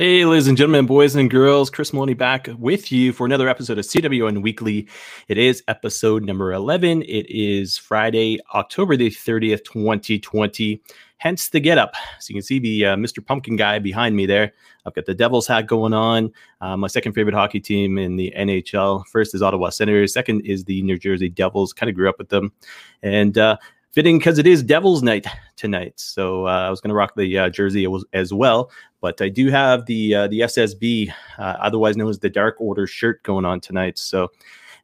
Hey, ladies and gentlemen, boys and girls, Chris Maloney back with you for another episode of CWN Weekly. It is episode number 11. It is Friday, October the 30th, 2020. Hence the get up. So you can see the uh, Mr. Pumpkin guy behind me there. I've got the Devils hat going on. Uh, my second favorite hockey team in the NHL. First is Ottawa Senators. Second is the New Jersey Devils. Kind of grew up with them. And uh, fitting because it is Devil's Night tonight. So uh, I was going to rock the uh, jersey as well, but I do have the uh, the SSB, uh, otherwise known as the Dark Order shirt, going on tonight. So,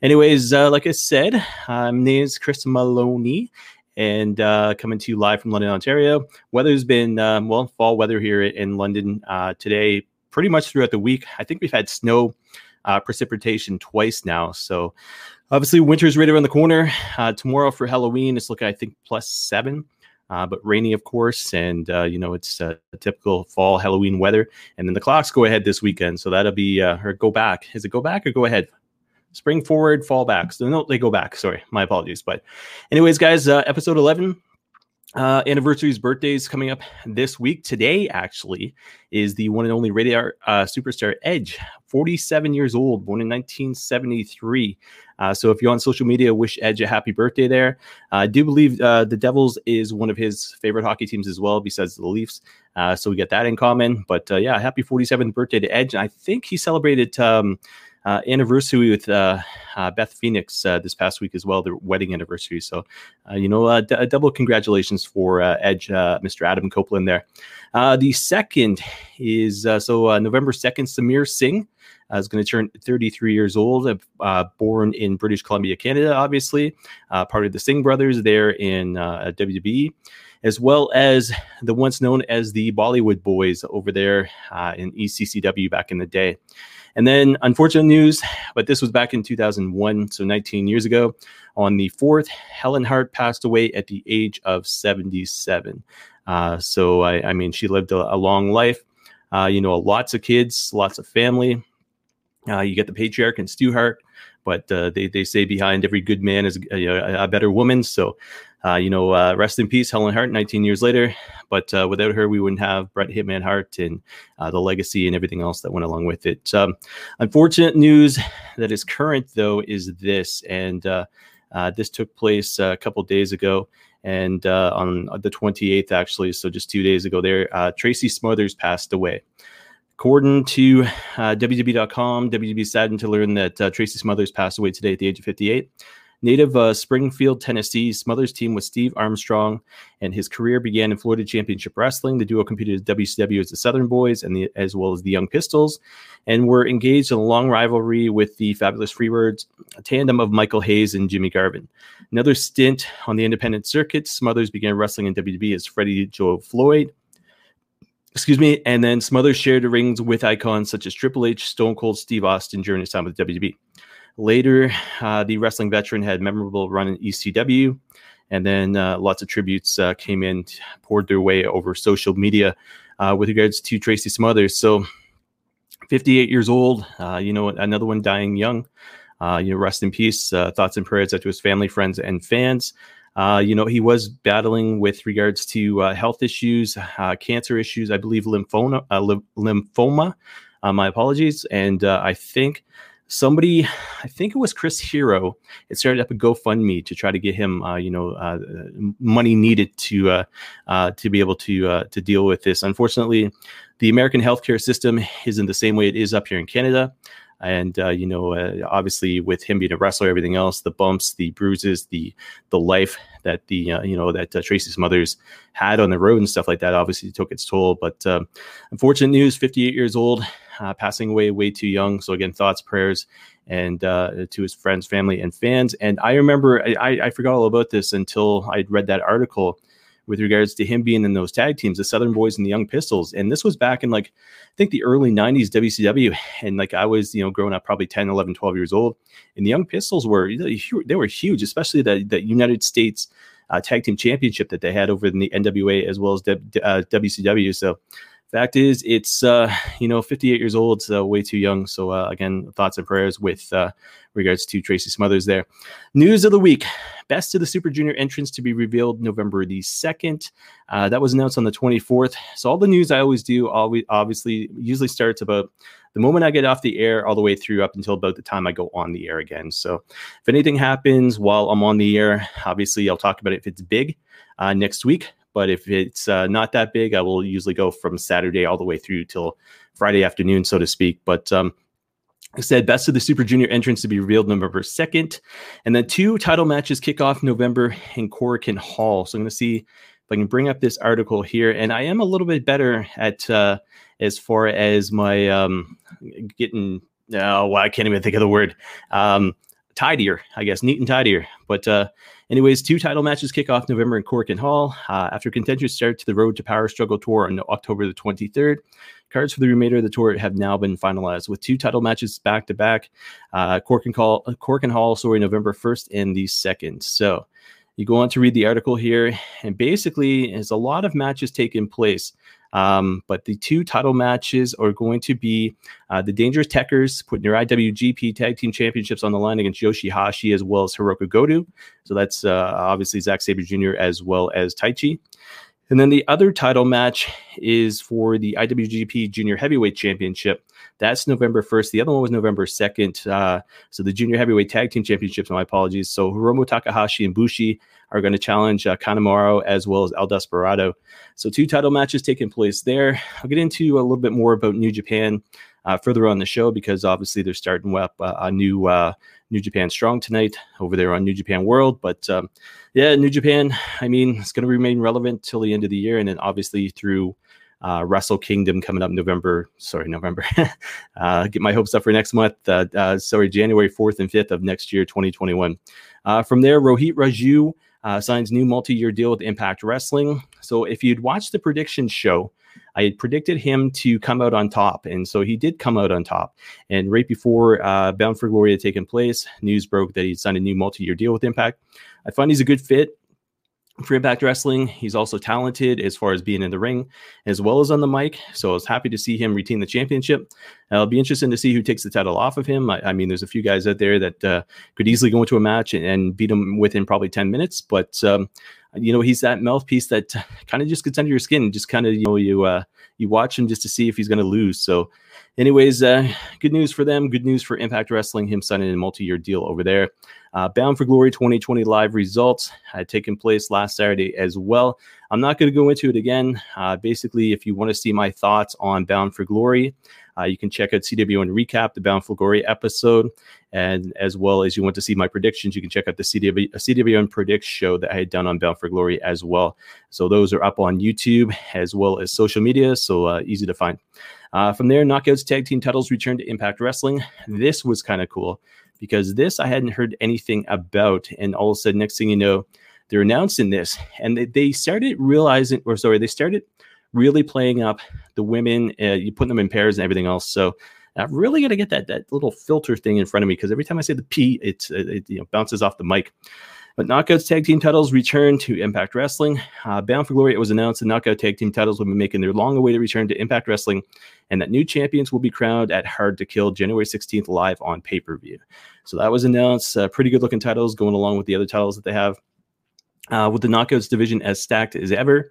anyways, uh, like I said, my name is Chris Maloney. And uh, coming to you live from London, Ontario. Weather's been um, well, fall weather here in London today, pretty much throughout the week. I think we've had snow uh, precipitation twice now. So obviously winter's right around the corner. Uh, tomorrow for Halloween, it's looking I think plus seven. Uh, but rainy, of course, and uh, you know it's uh, typical fall Halloween weather. And then the clocks go ahead this weekend, so that'll be uh, or go back. Is it go back or go ahead? Spring forward, fall back. So no, they go back. Sorry, my apologies. But anyways, guys, uh, episode eleven uh, anniversaries, birthdays coming up this week. Today, actually, is the one and only Rated R uh, superstar Edge, 47 years old, born in 1973. Uh, so, if you're on social media, wish Edge a happy birthday there. I do believe uh, the Devils is one of his favorite hockey teams as well, besides the Leafs. Uh, so, we get that in common. But uh, yeah, happy 47th birthday to Edge. And I think he celebrated. Um, uh, anniversary with uh, uh, Beth Phoenix uh, this past week as well, their wedding anniversary. So, uh, you know, d- double congratulations for Edge, Mr. Adam Copeland there. the second is so November 2nd, Samir Singh. Uh, is going to turn 33 years old, uh, born in British Columbia, Canada, obviously, uh, part of the Singh brothers there in WWE, as well as the once known as the Bollywood Boys over there in ECCW back in the day. And then, unfortunate news, but this was back in 2001, so 19 years ago. On the 4th, Helen Hart passed away at the age of 77. Uh, so, I, I, mean, she lived a, a long life. Uh, you know, lots of kids, lots of family. Uh, you get the patriarch and Stu Hart, but uh, they, they say behind every good man is a, a, better woman. So uh, you know, uh, rest in peace, Helen Hart, 19 years later. But uh, without her, we wouldn't have Bret Hitman Hart and uh, the legacy and everything else that went along with it. Um, unfortunate news that is current, though, is this. And this took place a couple days ago. And on the 28th, actually, so just two days ago, there, Tracy Smothers passed away. According to uh, WWE.com, WWE saddened to learn that Tracy Smothers passed away today at the age of 58. Native uh, Springfield, Tennessee, Smothers team with Steve Armstrong, and his career began in Florida Championship Wrestling. The duo competed at WCW as the Southern Boys and the, as well as the Young Pistols, and were engaged in a long rivalry with the Fabulous Freebirds, a tandem of Michael Hayes and Jimmy Garvin. Another stint on the independent circuit, Smothers began wrestling in WWE as Freddie Joe Floyd, excuse me, and then Smothers shared rings with icons such as Triple H, Stone Cold Steve Austin during his time with WWE. Later, uh, the wrestling veteran had memorable run in ECW, and then uh, lots of tributes uh, came in, poured their way over social media uh, with regards to Tracy Smothers. So, 58 years old, uh, you know, another one dying young. Uh, you know, rest in peace. thoughts and prayers out to his family, friends, and fans. You know, he was battling with regards to health issues, cancer issues, I believe lymphoma. lymphoma. my apologies, and I think somebody, I think it was Chris Hero, it started up a GoFundMe to try to get him, uh, you know, uh, money needed to uh, uh to be able to uh, to deal with this. Unfortunately, the American healthcare system isn't the same way it is up here in Canada. And uh, you know, obviously, with him being a wrestler, everything else, the bumps, the bruises, the the life that the you know that Tracy Smothers had on the road and stuff like that, obviously took its toll. But unfortunate news: 58 years old, uh, passing away way too young. So again, thoughts, prayers, and uh, to his friends, family, and fans. And I remember I, I forgot all about this until I'd read that article with regards to him being in those tag teams, the Southern Boys and the Young Pistols. And this was back in like, I think the early 90s WCW. And like I was, you know, growing up probably 10, 11, 12 years old. And the Young Pistols were, they were huge, especially the, the United States uh, Tag Team Championship that they had over in the NWA as well as uh, WCW. So fact is, it's uh, you know 58 years old, so way too young. So uh, again, thoughts and prayers with uh, regards to Tracy Smothers there. News of the week: Best of the Super Junior entrance to be revealed November the second. Uh, that was announced on the 24th. So all the news I always do, always obviously usually starts about the moment I get off the air all the way through up until about the time I go on the air again. So if anything happens while I'm on the air, obviously I'll talk about it if it's big uh, next week. But if it's uh, not that big, I will usually go from Saturday all the way through till Friday afternoon, so to speak. But um, I said best of the Super Junior entrance to be revealed November 2nd. And then two title matches kick off November in Korakuen Hall. So I'm going to see if I can bring up this article here. And I am a little bit better at uh, as far as my um, getting, oh, well, I can't even think of the word. Um, tidier, I guess, neat and tidier. But uh, anyways, two title matches kick off November in Cork and Hall uh, after contenders start to the Road to Power Struggle Tour on October the 23rd. Cards for the remainder of the tour have now been finalized with two title matches back to back. Cork and Hall, Korakuen Hall, sorry, November 1st and the 2nd. So you go on to read the article here, and basically, there's a lot of matches taking place. Um, but the two title matches are going to be uh, the Dangerous Tekkers putting their IWGP Tag Team Championships on the line against Yoshihashi as well as Hirooki Goto. So that's uh, obviously Zack Sabre Jr. as well as Taichi. And then the other title match is for the IWGP Junior Heavyweight Championship. That's November 1st. The other one was November 2nd. Uh, so the Junior Heavyweight Tag Team Championships, my apologies. So Hiromu Takahashi and Bushi are going to challenge uh, Kanemaru as well as El Desperado. So two title matches taking place there. I'll get into a little bit more about New Japan uh, further on the show because obviously they're starting up uh, a new uh, New Japan Strong tonight over there on New Japan World. But um, yeah, New Japan, I mean, it's going to remain relevant till the end of the year, and then obviously through. Uh, Wrestle Kingdom coming up November, sorry, November. uh, get my hopes up for next month. Uh, uh, sorry, January 4th and 5th of next year, 2021. Uh, from there, Rohit Raju uh, signs new multi-year deal with Impact Wrestling. So if you'd watched the prediction show, I had predicted him to come out on top, and so he did come out on top. And right before Bound for Glory had taken place, news broke that he'd signed a new multi-year deal with Impact. I find he's a good fit for Impact Wrestling. He's also talented as far as being in the ring as well as on the mic. So I was happy to see him retain the championship. I'll be interested to see who takes the title off of him. I, I mean, there's a few guys out there that uh, could easily go into a match and, and, beat him within probably 10 minutes. But, um, you know, he's that mouthpiece that kind of just gets under your skin. Just kind of, you know, you, uh, you watch him just to see if he's going to lose. So, anyways, uh, good news for them. Good news for Impact Wrestling. Him signing a multi-year deal over there. Uh, Bound for Glory 2020 live results had taken place last Saturday as well. I'm not going to go into it again. Uh, basically, if you want to see my thoughts on Bound for Glory, uh, you can check out CWN Recap, the Bound for Glory episode. And as well as you want to see my predictions, you can check out the CW, CWN Predicts show that I had done on Bound for Glory as well. So those are up on YouTube as well as social media. So uh, easy to find. Uh, from there, Knockouts Tag Team titles returned to Impact Wrestling. This was kind of cool because this I hadn't heard anything about. And all of a sudden, next thing you know, they're announcing this. And they, they started realizing, or sorry, they started really playing up the women. Uh, you put them in pairs and everything else. So I really got to get that that little filter thing in front of me because every time I say the P, it, it you know, bounces off the mic. But Knockouts Tag Team titles return to Impact Wrestling. Uh, Bound for Glory, it was announced that Knockout Tag Team titles will be making their long awaited return to Impact Wrestling and that new champions will be crowned at Hard to Kill January 16th live on pay per view. So that was announced. Uh, pretty good looking titles going along with the other titles that they have. Uh, with the Knockouts division as stacked as ever.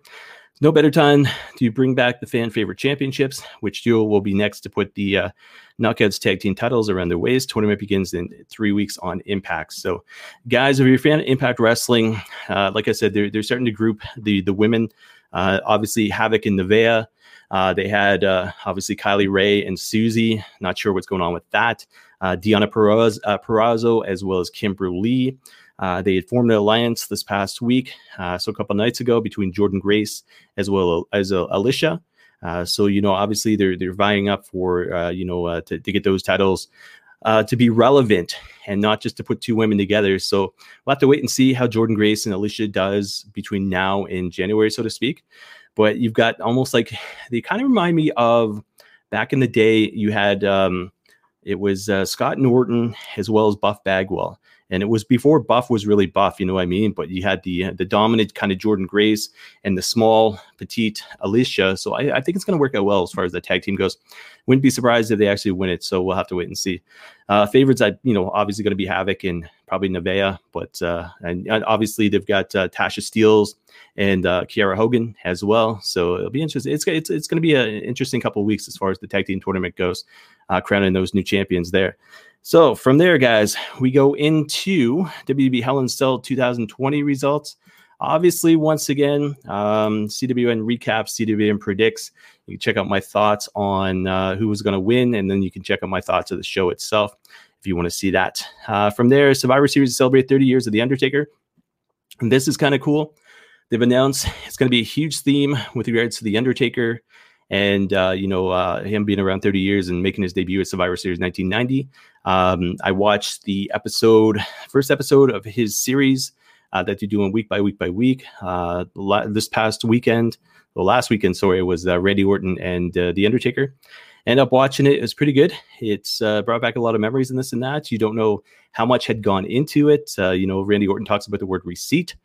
No better time to bring back the fan favorite championships, which duo will be next to put the uh, Knockouts tag team titles around their waist. Tournament begins in three weeks on Impact. So, guys, if you're a fan of Impact Wrestling, uh, like I said, they're, they're starting to group the the women. Uh, obviously, Havoc and Nevaeh. Uh, they had uh, obviously Kylie Rae and Susie. Not sure what's going on with that. Uh, Deonna Purrazzo, uh, as well as Kimber Lee. Uh, they had formed an alliance this past week, uh, so a couple nights ago, between Jordynne Grace as well as uh, Alisha. Uh, so you know, obviously they're they're vying up for uh, you know uh, to, to get those titles to be relevant and not just to put two women together. So we'll have to wait and see how Jordynne Grace and Alisha does between now and January, so to speak. But you've got almost like they kind of remind me of back in the day. You had um, it was Scott Norton as well as Buff Bagwell and it was before Buff was really buff. You know what I mean? But you had the the dominant kind of Jordynne Grace and the small petite Alisha. So I, I think it's going to work out well as far as the tag team goes. Wouldn't be surprised if they actually win it. So we'll have to wait and see. Uh, favorites, I you know obviously going to be Havoc and probably Nevaeh, but uh, and obviously they've got uh, Tasha Steelz and uh, Kiera Hogan as well. So it'll be interesting. It's it's it's going to be an interesting couple of weeks as far as the tag team tournament goes, uh, crowning those new champions there. So from there, guys, we go into WWE Hell in Cell 2020 results. Obviously, once again, um, CWN recaps, CWN predicts. You can check out my thoughts on uh, who was going to win, and then you can check out my thoughts of the show itself if you want to see that. Uh, from there, Survivor Series celebrate 30 years of The Undertaker. And this is kind of cool. They've announced it's going to be a huge theme with regards to The Undertaker and, uh, you know, uh, him being around 30 years and making his debut at Survivor Series 1990. Um, I watched the episode, first episode of his series uh, that they're doing week by week by week. Uh, this past weekend, well, last weekend, sorry, was uh, Randy Orton and uh, The Undertaker. End up watching it. It was pretty good. It's brought back a lot of memories and this and that. You don't know how much had gone into it. You know, Randy Orton talks about the word receipt.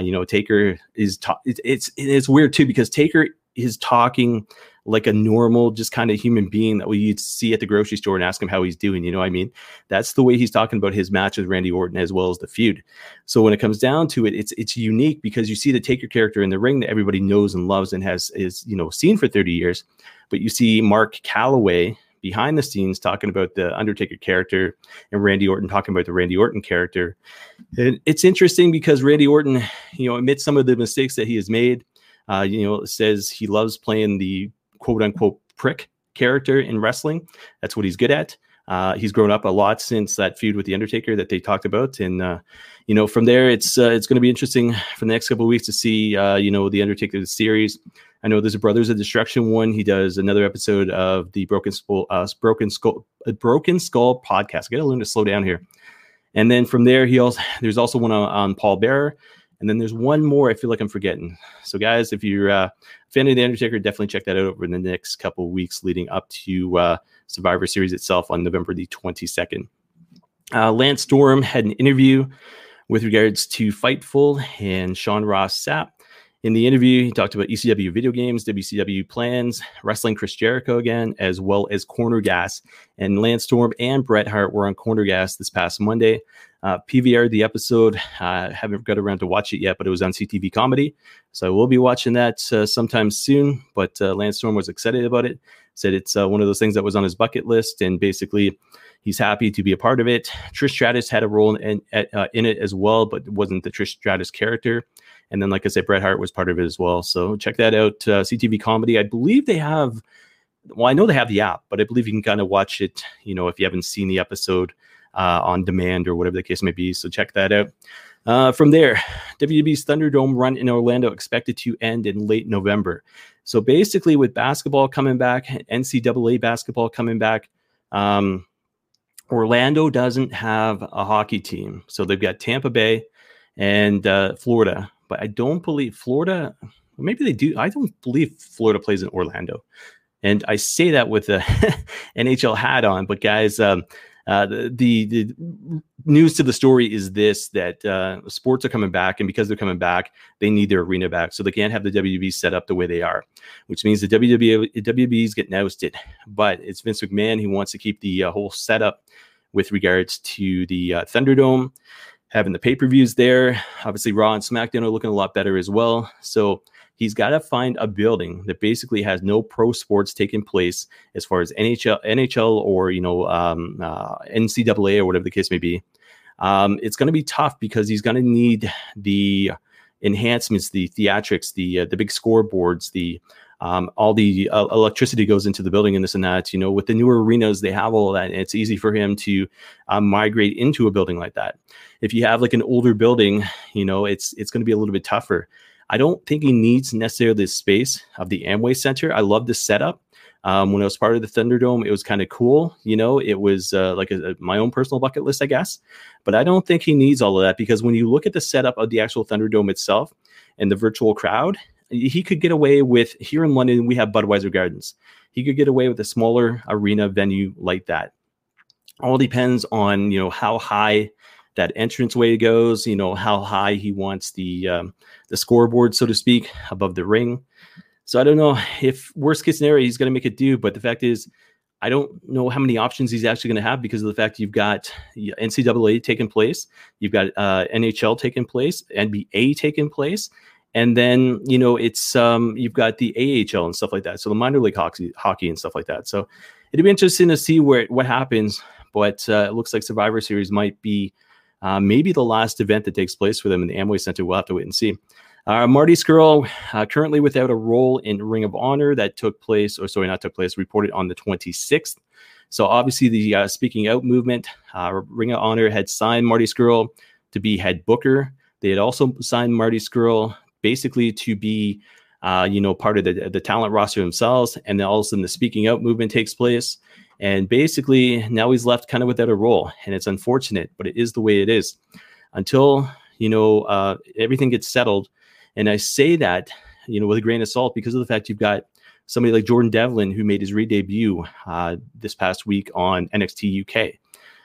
you know, Taker is ta- it's, it's it's weird too because Taker is talking like a normal, just kind of human being that we'd see at the grocery store and ask him how he's doing. You know what I mean? That's the way he's talking about his match with Randy Orton as well as the feud. So when it comes down to it, it's it's unique because you see the Taker character in the ring that everybody knows and loves and has is you know seen for 30 years, but you see Mark Calaway behind the scenes talking about the Undertaker character and Randy Orton talking about the Randy Orton character. And it's interesting because Randy Orton, you know, admits some of the mistakes that he has made. Uh, you know, says he loves playing the quote unquote prick character in wrestling. That's what he's good at. Uh, he's grown up a lot since that feud with the Undertaker that they talked about, and uh, you know from there it's uh, it's going to be interesting for the next couple of weeks to see uh, you know the Undertaker series. I know there's a Brothers of Destruction one. He does another episode of the Broken Skull uh, Broken Skull uh, Broken Skull podcast. I got to learn to slow down here. And then from there, he also there's also one on, on Paul Bearer. And then there's one more I feel like I'm forgetting. So, guys, if you're uh, a fan of The Undertaker, definitely check that out over the next couple weeks leading up to uh, Survivor Series itself on November the 22nd. Uh, Lance Storm had an interview with regards to Fightful and Sean Ross Sapp. In the interview, he talked about ECW video games, WCW plans, wrestling Chris Jericho again, as well as Corner Gas. And Lance Storm and Bret Hart were on Corner Gas this past Monday. Uh, PVR the episode. I uh, haven't got around to watch it yet, but it was on CTV Comedy, so I will be watching that uh, sometime soon. But uh, Lance Storm was excited about it. Said it's uh, one of those things that was on his bucket list, and basically, he's happy to be a part of it. Trish Stratus had a role in, in, uh, in it as well, but wasn't the Trish Stratus character. And then, like I said, Bret Hart was part of it as well. So check that out. CTV Comedy. I believe they have. Well, I know they have the app, but I believe you can kind of watch it. You know, if you haven't seen the episode uh, on demand or whatever the case may be. So check that out. Uh, from there, WWE's Thunderdome run in Orlando expected to end in late November. So basically, with basketball coming back, NCAA basketball coming back, um, Orlando doesn't have a hockey team. So they've got Tampa Bay and uh, Florida, but I don't believe Florida. Maybe they do. I don't believe Florida plays in Orlando. And I say that with a NHL hat on, but guys, um, uh, the, the, news to the story is this that uh, sports are coming back, and because they're coming back, they need their arena back, so they can't have the WB set up the way they are, which means the WWE WBs get ousted. But it's Vince McMahon who wants to keep the uh, whole setup with regards to the uh, Thunderdome, having the pay per views there. Obviously, Raw and SmackDown are looking a lot better as well. So he's got to find a building that basically has no pro sports taking place as far as NHL, NHL or you know um, uh, NCAA or whatever the case may be. Um, it's going to be tough because he's going to need the enhancements, the theatrics, the uh, the big scoreboards, the um, all the uh, electricity goes into the building and this and that. You know, with the newer arenas, they have all that. And it's easy for him to um, migrate into a building like that. If you have like an older building, you know, it's it's going to be a little bit tougher. I don't think he needs necessarily the space of the Amway Center. I love the setup. Um, when I was part of the Thunderdome, it was kind of cool. You know, it was uh, like a, a, my own personal bucket list, I guess. But I don't think he needs all of that because when you look at the setup of the actual Thunderdome itself and the virtual crowd, he could get away with here in London, we have Budweiser Gardens. He could get away with a smaller arena venue like that. All depends on, you know, how high that entrance way goes, you know, how high he wants the um, the scoreboard, so to speak, above the ring. So I don't know if worst case scenario he's going to make it do, but the fact is, I don't know how many options he's actually going to have because of the fact you've got NCAA taking place, you've got uh, NHL taking place, NBA taking place, and then you know it's um, you've got the AHL and stuff like that. So the minor league hockey, hockey and stuff like that. So it'd be interesting to see where what happens. But uh, it looks like Survivor Series might be uh, maybe the last event that takes place for them in the Amway Center. We'll have to wait and see. Uh, Marty Scurll, uh, currently without a role in Ring of Honor that took place, or sorry, not took place, reported on the 26th. So obviously, the uh, speaking out movement, uh, Ring of Honor had signed Marty Scurll to be head booker. They had also signed Marty Scurll basically to be, uh, you know, part of the, the talent roster themselves. And then all of a sudden, the speaking out movement takes place. And basically, now he's left kind of without a role. And it's unfortunate, but it is the way it is. Until, you know, uh, everything gets settled. And I say that, you know, with a grain of salt because of the fact you've got somebody like Jordan Devlin who made his re debut uh, this past week on NXT UK.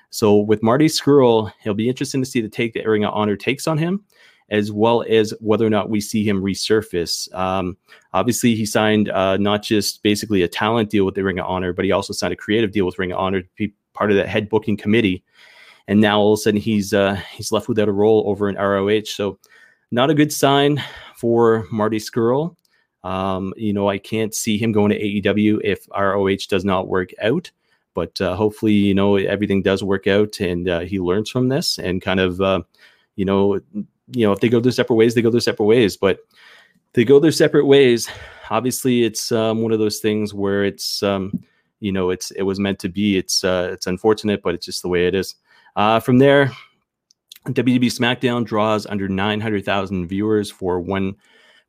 So with Marty Scurll, it'll be interesting to see the take that of Honor takes on him as well as whether or not we see him resurface. Um, obviously, he signed uh, not just basically a talent deal with the Ring of Honor, but he also signed a creative deal with Ring of Honor to be part of that head booking committee. And now all of a sudden he's uh, he's left without a role over in ROH. So not a good sign for Marty Scurll. Um, you know, I can't see him going to AEW if ROH does not work out. But uh, hopefully, you know, everything does work out and uh, he learns from this and kind of, uh, you know, you know, if they go their separate ways, they go their separate ways. But they go their separate ways. Obviously, it's um, one of those things where it's, um, you know, it's it was meant to be. It's uh, it's unfortunate, but it's just the way it is. Uh, from there, WWE SmackDown draws under 900,000 viewers for one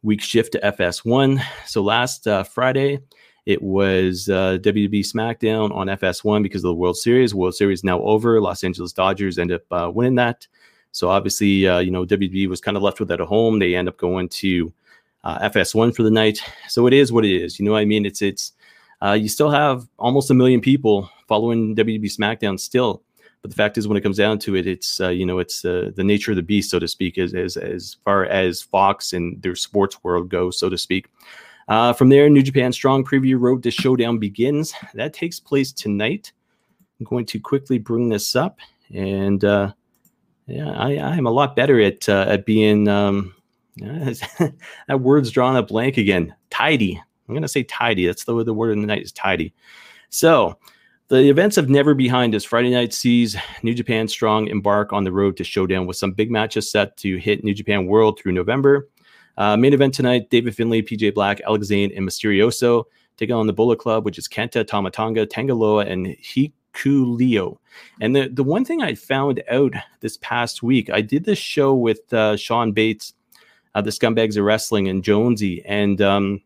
week shift to FS1. So last uh, Friday, it was uh, WWE SmackDown on FS1 because of the World Series. World Series now over. Los Angeles Dodgers end up uh, winning that. So obviously, uh, you know, WWE was kind of left without a home. They end up going to uh, FS1 for the night. So it is what it is. You know what I mean? It's it's uh, you still have almost a million people following WWE SmackDown still. But the fact is, when it comes down to it, it's uh, you know it's uh, the nature of the beast, so to speak, as, as as far as Fox and their sports world goes, so to speak. Uh, from there, New Japan Strong Preview Road to Showdown begins. That takes place tonight. I'm going to quickly bring this up and uh, yeah, I, I am a lot better at uh, at being um, that word's drawn a blank again. Tidy. I'm gonna say tidy. That's the the word of the night is tidy. So the events of never behind us. Friday night sees New Japan Strong embark on the road to showdown with some big matches set to hit New Japan World through November. Uh, main event tonight: David Finlay, PJ Black, Alex Zayne, and Misterioso taking on the Bullet Club, which is Kenta, Tama Tonga, Tanga Loa, and He Leo. And the, the one thing I found out this past week, I did this show with uh, Sean Bates, uh, the Scumbags of Wrestling, and Jonesy, and um,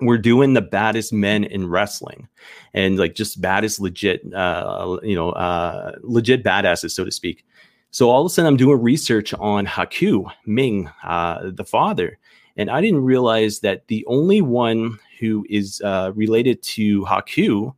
we're doing the baddest men in wrestling, and like just baddest legit, uh, you know, uh, legit badasses, so to speak. So all of a sudden, I'm doing research on Haku Meng, uh, the father, and I didn't realize that the only one who is uh, related to Haku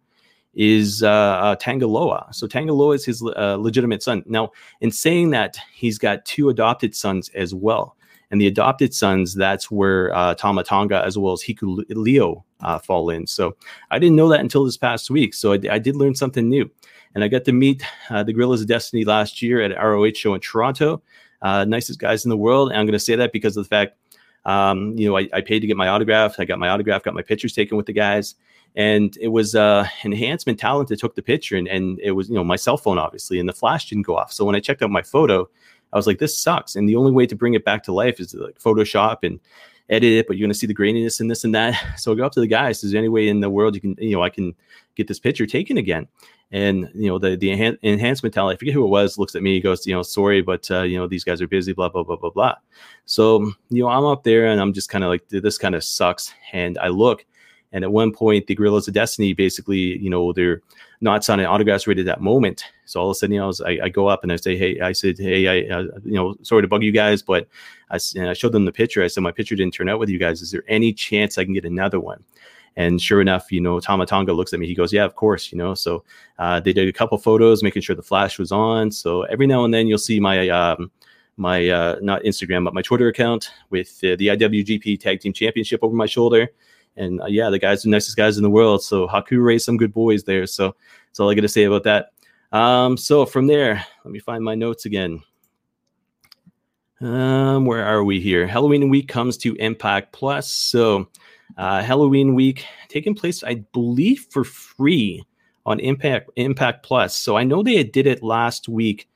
is uh, uh, Tanga Loa. So Tanga Loa is his uh, legitimate son. Now, in saying that, he's got two adopted sons as well. And the adopted sons, that's where uh, Tama Tonga as well as Hikuleo uh, fall in. So I didn't know that until this past week. So I, did learn something new. And I got to meet uh, the Guerrillas of Destiny last year at ROH show in Toronto. Uh, nicest guys in the world. And I'm going to say that because of the fact, um, you know, I, I paid to get my autograph. I got my autograph, got my pictures taken with the guys and it was uh, enhancement talent that took the picture and, and it was you know my cell phone obviously and the flash didn't go off. So when i checked out my photo i was like this sucks. And the only way to bring it back to life is to like photoshop and edit it but you're going to see the graininess and this and that. So i go up to the guys is there any way in the world you can you know i can get this picture taken again? And you know the the enhan- enhancement talent i forget who it was looks at me goes you know sorry but uh, you know these guys are busy blah blah blah blah blah. So you know i'm up there and i'm just kind of like this kind of sucks. And i look and at one point, the Guerrillas of Destiny basically, you know, they're not signing autographs right at that moment. So all of a sudden, you know, I, I go up and I say, hey, I said, hey, I, uh, you know, sorry to bug you guys, but I, I showed them the picture. I said, my picture didn't turn out with you guys. Is there any chance I can get another one? And sure enough, you know, Tama Tonga looks at me. He goes, "Yeah, of course." You know, so uh, they did a couple photos, making sure the flash was on. So every now and then you'll see my um, my uh, not Instagram, but my Twitter account with uh, the IWGP Tag Team Championship over my shoulder. And uh, yeah, the guys are the nicest guys in the world. So Haku raised some good boys there. So that's all I got to say about that. Um, so from there, let me find my notes again. Um, where are we here? Halloween week comes to Impact Plus. So uh, Halloween week taking place, I believe, for free on Impact Impact Plus. So I know they did it last week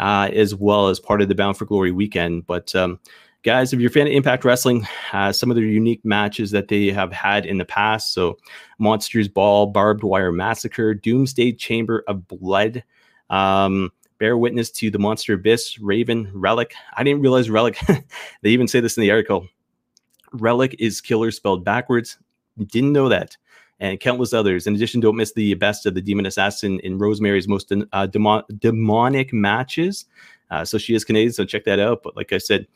uh, as well as part of the Bound for Glory weekend. But um, guys, if you're a fan of Impact Wrestling, uh, some of the unique matches that they have had in the past. So Monsters Ball, Barbed Wire Massacre, Doomsday Chamber of Blood. Um, bear witness to the Monster Abyss, Raven, Relic. I didn't realize Relic, they even say this in the article. Relic is killer spelled backwards. Didn't know that. And countless others. In addition, don't miss the best of the Demon Assassin in Rosemary's most uh, demon- demonic matches. Uh, so she is Canadian, so check that out. But like I said,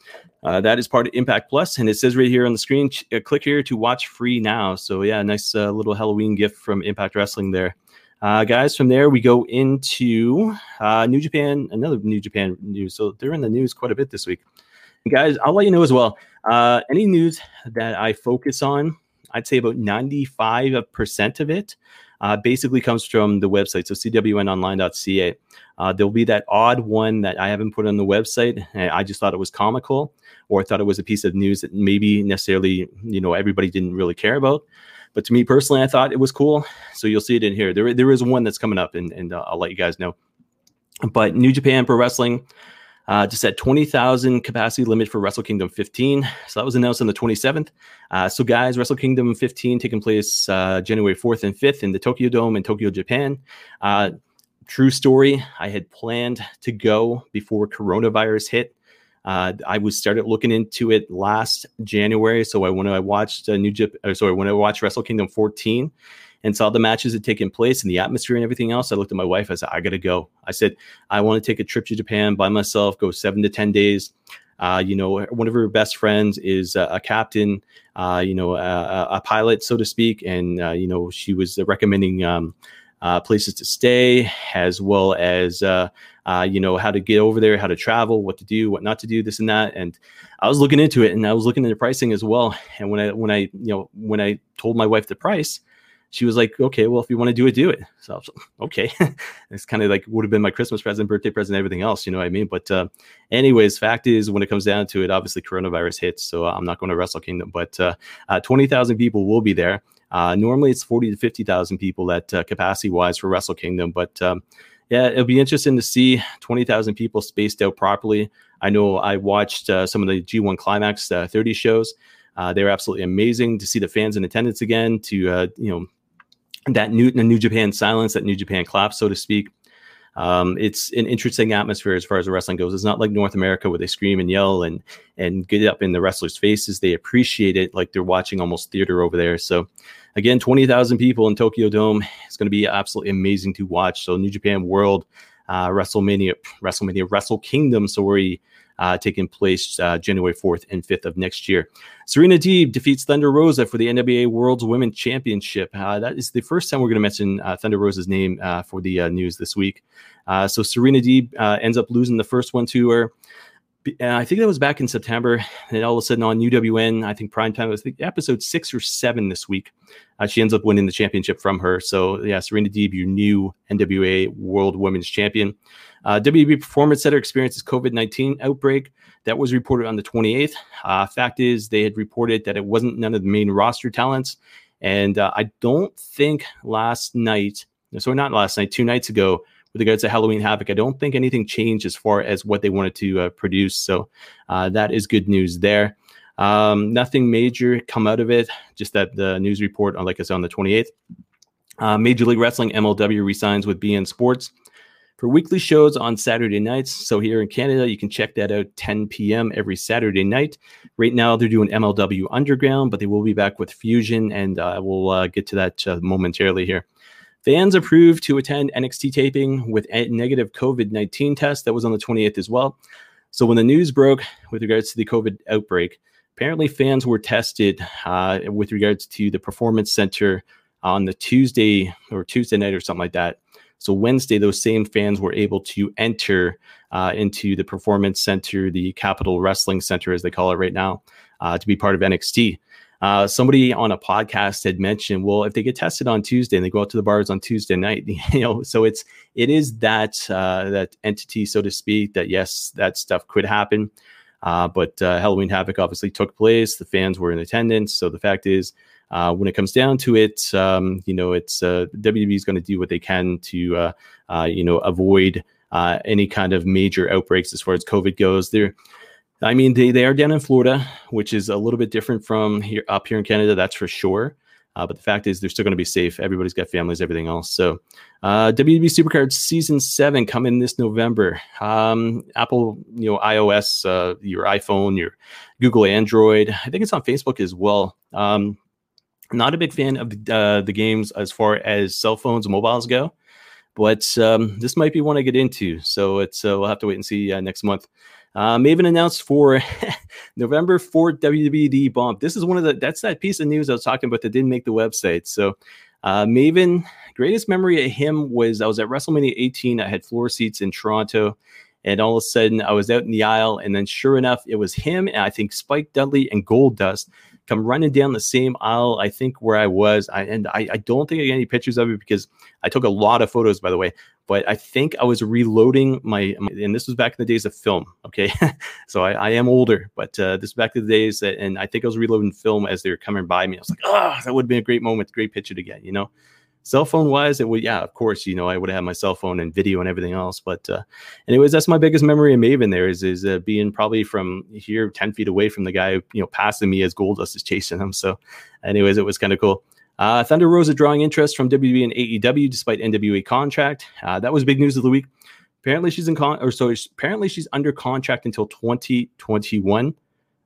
uh, that is part of Impact Plus, and it says right here on the screen, ch- uh, click here to watch free now. So yeah, nice uh, little Halloween gift from Impact Wrestling there. Uh, guys, from there we go into uh, New Japan, another New Japan news. So they're in the news quite a bit this week. And guys, I'll let you know as well. any news that I focus on, I'd say about 95% of it uh, basically comes from the website. So cwnonline.ca. Uh, there'll be that odd one that I haven't put on the website. I just thought it was comical, or I thought it was a piece of news that maybe necessarily you know everybody didn't really care about. But to me personally, I thought it was cool. So you'll see it in here. There, there is one that's coming up, and, and uh, I'll let you guys know. But New Japan Pro Wrestling uh, just at 20,000 capacity limit for Wrestle Kingdom 15. So that was announced on the 27th. Uh, so, guys, Wrestle Kingdom 15 taking place uh, January 4th and 5th in the Tokyo Dome in Tokyo, Japan. Uh, true story. I had planned to go before coronavirus hit. Uh, I was started looking into it last January. So I when I watched uh, New Japan, sorry, when I watched Wrestle Kingdom 14, and saw the matches that had taken place and the atmosphere and everything else, I looked at my wife. I said, I got to go. I said, I want to take a trip to Japan by myself, go seven to 10 days. Uh, you know, one of her best friends is a captain, uh, you know, a, a, pilot, so to speak. And, uh, you know, she was recommending um, uh, places to stay as well as, uh, uh, you know, how to get over there, how to travel, what to do, what not to do, this and that. And I was looking into it and I was looking into pricing as well. And when I, when I, you know, when I told my wife the price, she was like, okay, well, if you want to do it, do it. So, okay. it's kind of like would have been my Christmas present, birthday present, everything else, you know what I mean? But, uh, anyways, fact is, when it comes down to it, obviously coronavirus hits. So I'm not going to Wrestle Kingdom, but uh, uh, 20,000 people will be there. Uh, normally it's 40 to 50,000 people at uh, capacity wise for Wrestle Kingdom, but um, yeah, it'll be interesting to see 20,000 people spaced out properly. I know I watched uh, some of the G1 Climax 30 shows. Uh, they were absolutely amazing to see the fans in attendance again, to uh, you know that new New Japan silence, that New Japan clap, so to speak. Um, it's an interesting atmosphere as far as the wrestling goes. It's not like North America where they scream and yell and and get up in the wrestlers' faces. They appreciate it like they're watching almost theater over there. So again, twenty thousand people in Tokyo Dome. It's going to be absolutely amazing to watch. So New Japan World, uh, WrestleMania, WrestleMania, Wrestle Kingdom. So we uh, taking place uh, January 4th and 5th of next year. Serena Deeb defeats Thunder Rosa for the NWA World's Women's Championship. Uh, that is the first time we're going to mention uh, Thunder Rosa's name uh, for the uh, news this week. so Serena Deeb ends up losing the first one to her. I think that was back in September. And all of a sudden on UWN, I think prime time was the episode six or seven this week. Uh, she ends up winning the championship from her. So yeah, Serena Deeb, your new NWA World Women's Champion. Uh, WB Performance Center experiences COVID 19 outbreak. That was reported on the 28th. Uh, fact is, they had reported that it wasn't none of the main roster talents. And uh, I don't think last night, so not last night, two nights ago, with regards to Halloween Havoc, I don't think anything changed as far as what they wanted to uh, produce. So uh, that is good news there. Um, nothing major come out of it, just that the news report, like I said, on the 28th. Uh, Major League Wrestling MLW resigns with beIN Sports for weekly shows on Saturday nights. So here in Canada, you can check that out 10 p.m. every Saturday night. Right now, they're doing MLW Underground, but they will be back with Fusion, and uh, we'll uh, get to that uh, momentarily here. Fans approved to attend NXT taping with a negative COVID 19 test. That was on the 28th as well. So when the news broke with regards to the COVID outbreak, apparently fans were tested uh, with regards to the performance center on the Tuesday or Tuesday night or something like that. So Wednesday, those same fans were able to enter uh, into the performance center, the Capitol Wrestling Center, as they call it right now, uh, to be part of NXT. Uh, somebody on a podcast had mentioned, well, if they get tested on Tuesday and they go out to the bars on Tuesday night, you know, so it's it is that uh, that entity, so to speak, that yes, that stuff could happen. Uh, but uh, Halloween Havoc obviously took place. The fans were in attendance. So the fact is, uh, when it comes down to it, um, you know, it's uh, WWE is going to do what they can to, you know, avoid any kind of major outbreaks as far as COVID goes. They're I mean, they, they are down in Florida, which is a little bit different from here up here in Canada, that's for sure. Uh, but the fact is, they're still going to be safe. Everybody's got families, everything else. So, uh, WWE Supercard Season Seven coming this November. Um, Apple, you know, iOS, uh, your iPhone, your Google Android. I think it's on Facebook as well. Um, not a big fan of the, uh, the games as far as cell phones mobiles go, but um, this might be one I get into. So it's uh, we'll have to wait and see uh, next month. Maven announced for November 4th WWD bump. This is one of the that's that piece of news I was talking about that didn't make the website. So uh, Maven, greatest memory of him was I was at WrestleMania 18. I had floor seats in Toronto, and all of a sudden I was out in the aisle, and then sure enough, it was him and I think Spike Dudley and Goldust come running down the same aisle. I think where I was, I, and I, I don't think I got any pictures of it because I took a lot of photos, by the way but I think I was reloading my, my and this was back in the days of film. Okay, so I, I, am older, but uh, this back in the days that, and I think I was reloading film as they were coming by me. I was like, oh, that would have been a great moment, great picture to get, you know. Cell phone wise, it would, yeah, of course, you know, I would have my cell phone and video and everything else. But, uh, anyways, that's my biggest memory of Maven there is, is uh, being probably from here 10 feet away from the guy, you know, passing me as Goldust is chasing him. So, anyways, it was kind of cool. Uh, Thunder Rosa drawing interest from WWE and AEW despite NWA contract. Uh, that was big news of the week. Apparently she's in con or so apparently she's under contract until 2021.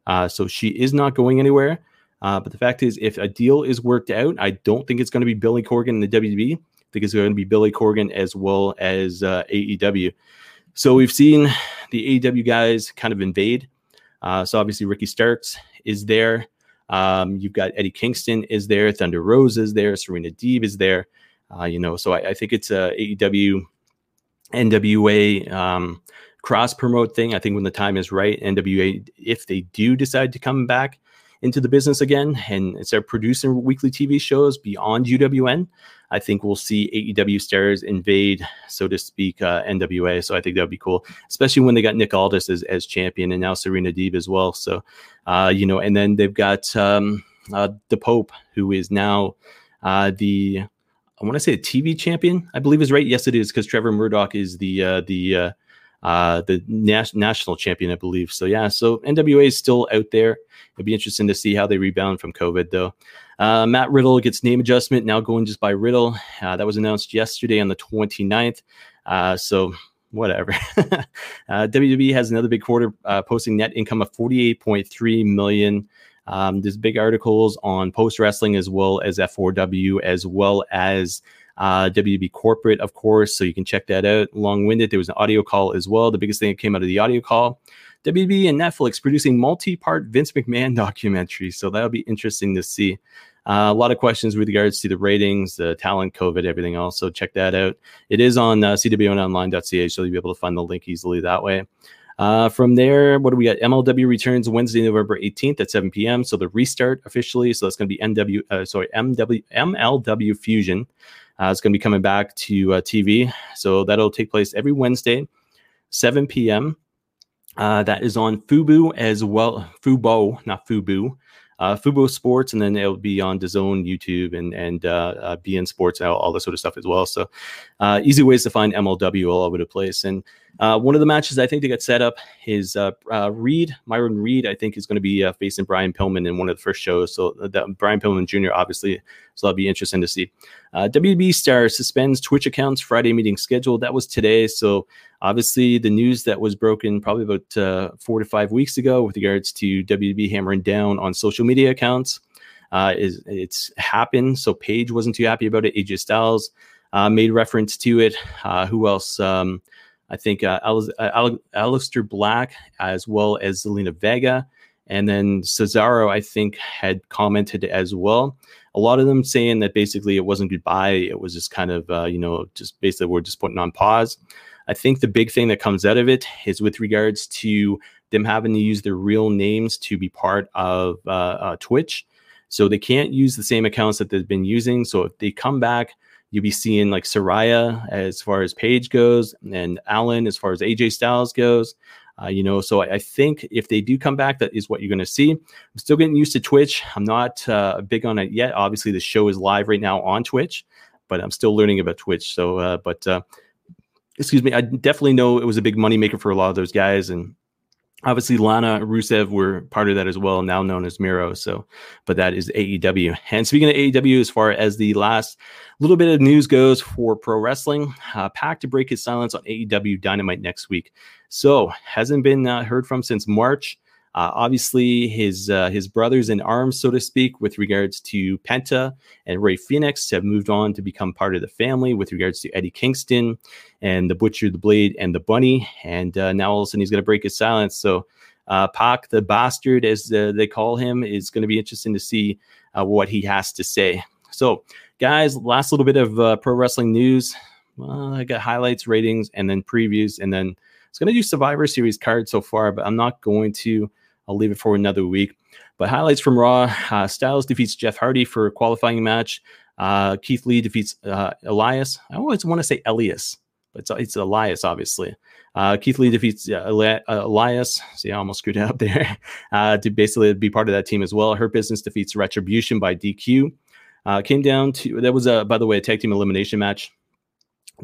Uh, so she is not going anywhere. Uh, but the fact is, if a deal is worked out, I don't think it's going to be Billy Corgan in the WWE. I think it's going to be Billy Corgan as well as uh, AEW. So we've seen the AEW guys kind of invade. Uh, so obviously Ricky Starks is there. Um, you've got Eddie Kingston is there, Thunder Rose is there, Serena Deeb is there. Uh, you know, so I, I think it's a AEW, NWA um, cross promote thing. I think when the time is right, NWA, if they do decide to come back into the business again and start producing weekly TV shows beyond UWN, I think we'll see AEW stars invade, so to speak, uh, NWA. So I think that would be cool, especially when they got Nick Aldis as, as champion and now Serena Deeb as well. So, uh, you know, and then they've got um, uh, the Pope, who is now uh, the I want to say a TV champion. I believe is right. Yes, it is because Trevor Murdoch is the uh, the uh, the nas- national champion, I believe. So yeah, so NWA is still out there. It'd be interesting to see how they rebound from COVID, though. Uh, Matt Riddle gets name adjustment now going just by Riddle. Uh, that was announced yesterday on the 29th. Uh, so whatever. uh, WWE has another big quarter, uh, posting net income of 48.3 million. Um, there's big articles on post wrestling as well as F4W as well as uh, WB Corporate, of course. So you can check that out. Long winded. There was an audio call as well. The biggest thing that came out of the audio call WB and Netflix producing multi part Vince McMahon documentary. So that'll be interesting to see. Uh, a lot of questions with regards to the ratings, the talent, COVID, everything else. So check that out. It is on uh, cwnonline.ca, so you'll be able to find the link easily that way. Uh, from there, what do we got? MLW returns Wednesday, November 18th at 7 p.m. So the restart officially. So that's going to be MW, uh, sorry, MW, MLW Fusion. Uh, it's going to be coming back to uh, TV. So that'll take place every Wednesday, 7 p.m. Uh, that is on Fubo as well. Fubo, not Fubu. Uh, Fubo Sports, and then it'll be on DAZN, YouTube, and and uh, uh, beIN Sports, all, all this sort of stuff as well. So, uh, easy ways to find MLW all over the place. And uh, one of the matches I think they got set up is uh, uh, Reed, Myron Reed, I think is going to be facing Brian Pillman in one of the first shows. So that Brian Pillman Jr. obviously, so that'll be interesting to see. Uh, WB Star suspends Twitch accounts Friday meeting scheduled. That was today. So obviously the news that was broken probably about four to five weeks ago with regards to WB hammering down on social media accounts is it's happened. So Paige wasn't too happy about it. AJ Styles made reference to it. who else? Um, I think uh, uh, Al- Aleister Black as well as Zelina Vega And then Cesaro, I think, had commented as well. A lot of them saying that basically it wasn't goodbye. It was just kind of, uh, you know, just basically we're just putting on pause. I think the big thing that comes out of it is with regards to them having to use their real names to be part of uh, uh, Twitch. So they can't use the same accounts that they've been using. So if they come back, you'll be seeing like Saraya as far as Paige goes, and Alan as far as AJ Styles goes. Uh, you know, so I, I, think if they do come back, that is what you're going to see. I'm still getting used to Twitch. I'm not uh, big on it yet. Obviously, the show is live right now on Twitch, but I'm still learning about Twitch. So, uh, but uh, excuse me, I definitely know it was a big moneymaker for a lot of those guys, and obviously Lana Rusev were part of that as well, now known as Miro. So, but that is AEW. And speaking of AEW, as far as the last little bit of news goes for pro wrestling, uh, PAC to break his silence on AEW Dynamite next week. So, hasn't been uh, heard from since March. Uh, obviously, his uh, his brothers in arms, so to speak, with regards to Penta and Rey Fenix, have moved on to become part of the family. With regards to Eddie Kingston and the Butcher, the Blade, and the Bunny, and uh, now all of a sudden he's going to break his silence. So, uh, Pac, the bastard, as uh, they call him, is going to be interesting to see uh, what he has to say. So, guys, last little bit of uh, pro wrestling news. I got highlights, ratings, and then previews, and then it's going to do Survivor Series cards so far, but I'm not going to I'll leave it for another week. But highlights from Raw: uh, Styles defeats Jeff Hardy for a qualifying match. Uh, Keith Lee defeats uh, Elias. I always want to say Elias, but it's, it's Elias, obviously. Uh, Keith Lee defeats uh, uh, Elias. See, I almost screwed it up there. to basically be part of that team as well. Hurt Business defeats Retribution by DQ. came down to that was a by the way a tag team elimination match.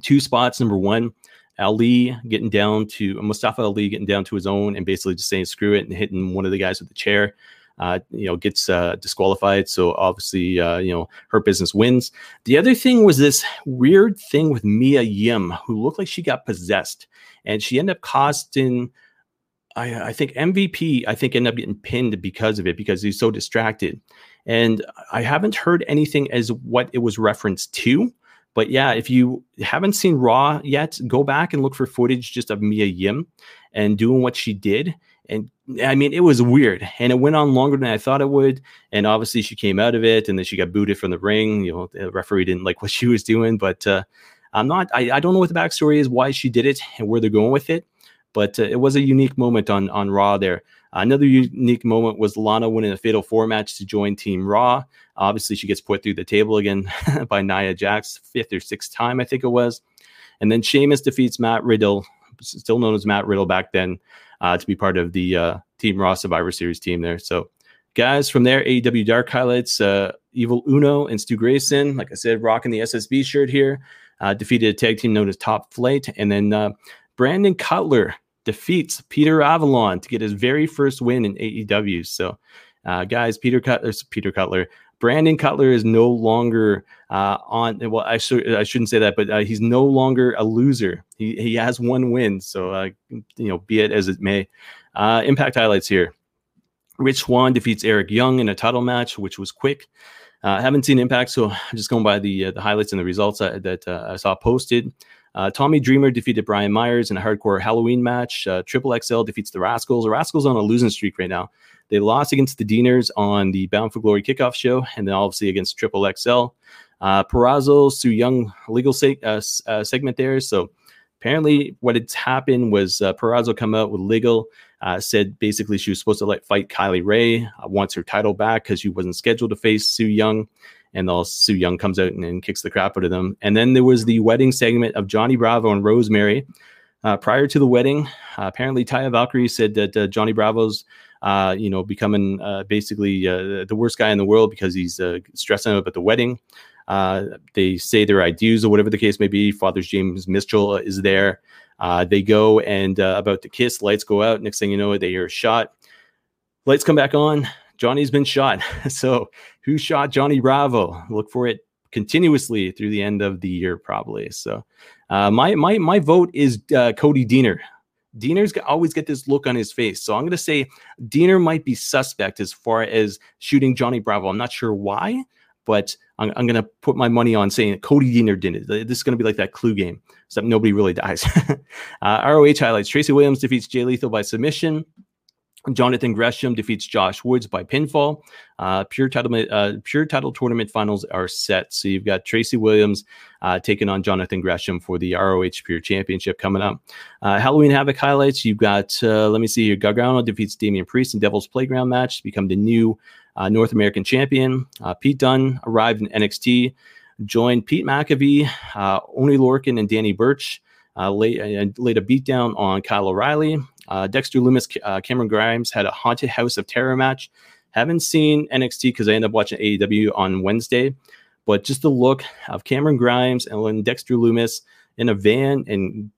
Two spots. Number one, Ali getting down to Mustafa Ali getting down to his own and basically just saying screw it and hitting one of the guys with the chair. Uh, you know, gets uh, disqualified. So obviously, uh, you know, Hurt Business wins. The other thing was this weird thing with Mia Yim, who looked like she got possessed, and she ended up costing. I, I think MVP. I think ended up getting pinned because of it because he's so distracted, and I haven't heard anything as what it was referenced to. But yeah, if you haven't seen Raw yet, go back and look for footage just of Mia Yim and doing what she did. And I mean, it was weird and it went on longer than I thought it would. And obviously, she came out of it and then she got booted from the ring. You know, the referee didn't like what she was doing, but uh, I'm not, I, I don't know what the backstory is, why she did it and where they're going with it. But uh, it was a unique moment on, on Raw there. Another unique moment was Lana winning a Fatal Four match to join Team Raw. Obviously, she gets put through the table again by Nia Jax, fifth or sixth time, I think it was. And then Sheamus defeats Matt Riddle, still known as Matt Riddle back then, uh, to be part of the uh, Team Raw Survivor Series team there. So, guys, from there, AEW Dark highlights uh, Evil Uno and Stu Grayson, like I said, rocking the SSB shirt here, uh, defeated a tag team known as Top Flight. And then uh, Brandon Cutler defeats Peter Avalon to get his very first win in AEW. So, uh, guys, Peter Cutler, Peter Cutler, Brandon Cutler is no longer uh, on. Well, I should I shouldn't say that, but uh, he's no longer a loser. He he has one win. So, uh, you know, be it as it may. Uh, impact highlights here. Rich Swann defeats Eric Young in a title match, which was quick. I uh, haven't seen Impact, so I'm just going by the the highlights and the results that I saw posted. Uh, Tommy Dreamer defeated Brian Myers in a hardcore Halloween match. Uh, Triple XL defeats the Rascals. The Rascals on a losing streak right now. They lost against the Deaners on the Bound for Glory kickoff show, and then obviously against Triple XL. Uh, Purrazzo, Su Yung legal se- uh, uh, segment there. So apparently, what had happened was uh, Purrazzo come out with legal. Uh, said basically she was supposed to let fight Kylie Rae, uh, wants her title back because she wasn't scheduled to face Su Yung and all Su Yung comes out and, and, kicks the crap out of them. And then there was the wedding segment of Johnny Bravo and Rosemary. Uh, prior to the wedding, uh, apparently Taya Valkyrie said that uh, Johnny Bravo's, uh, you know, becoming uh, basically uh, the worst guy in the world because he's stressing out about the wedding. they say their ideas or whatever the case may be. Father James Mitchell is there. they go and about to kiss. Lights go out. Next thing you know, they hear a shot. Lights come back on. Johnny's been shot. so, who shot Johnny Bravo? Look for it continuously through the end of the year, probably. So, uh, my my my vote is uh, Cody Deaner. Deaner's always get this look on his face, so I'm going to say Deaner might be suspect as far as shooting Johnny Bravo. I'm not sure why, but I'm, I'm going to put my money on saying Cody Deaner did it. This is going to be like that clue game, except nobody really dies. uh, ROH highlights: Tracy Williams defeats Jay Lethal by submission. Jonathan Gresham defeats Josh Woods by pinfall. Uh, pure title uh, pure title tournament finals are set. So you've got Tracy Williams uh, taking on Jonathan Gresham for the ROH Pure Championship coming up. Uh, Halloween Havoc highlights. You've got uh, let me see here. Gargano defeats Damian Priest in Devil's Playground match to become the new uh, North American champion. Pete Dunne arrived in NXT, joined Pete McAfee, Oney Lorcan, and Danny Burch. laid, laid a beatdown on Kyle O'Reilly. Uh, Dexter Lumis, uh, Cameron Grimes had a Haunted House of Terror match. Haven't seen NXT because I ended up watching AEW on Wednesday, but just the look of Cameron Grimes and Dexter Lumis in a van, and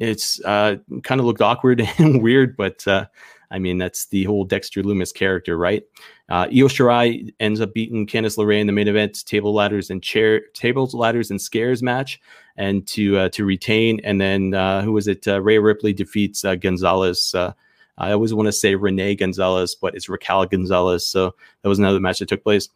it's uh, kind of looked awkward and weird, but uh, I mean, that's the whole Dexter Lumis character, right? Uh, Io Shirai ends up beating Candice LeRae in the main event, table ladders and chair tables, ladders and scares match, and to uh, to retain. And then uh, who was it? Uh, Rhea Ripley defeats uh, Gonzalez. Uh, I always want to say Renee Gonzalez, but it's Raquel Gonzalez. So that was another match that took place.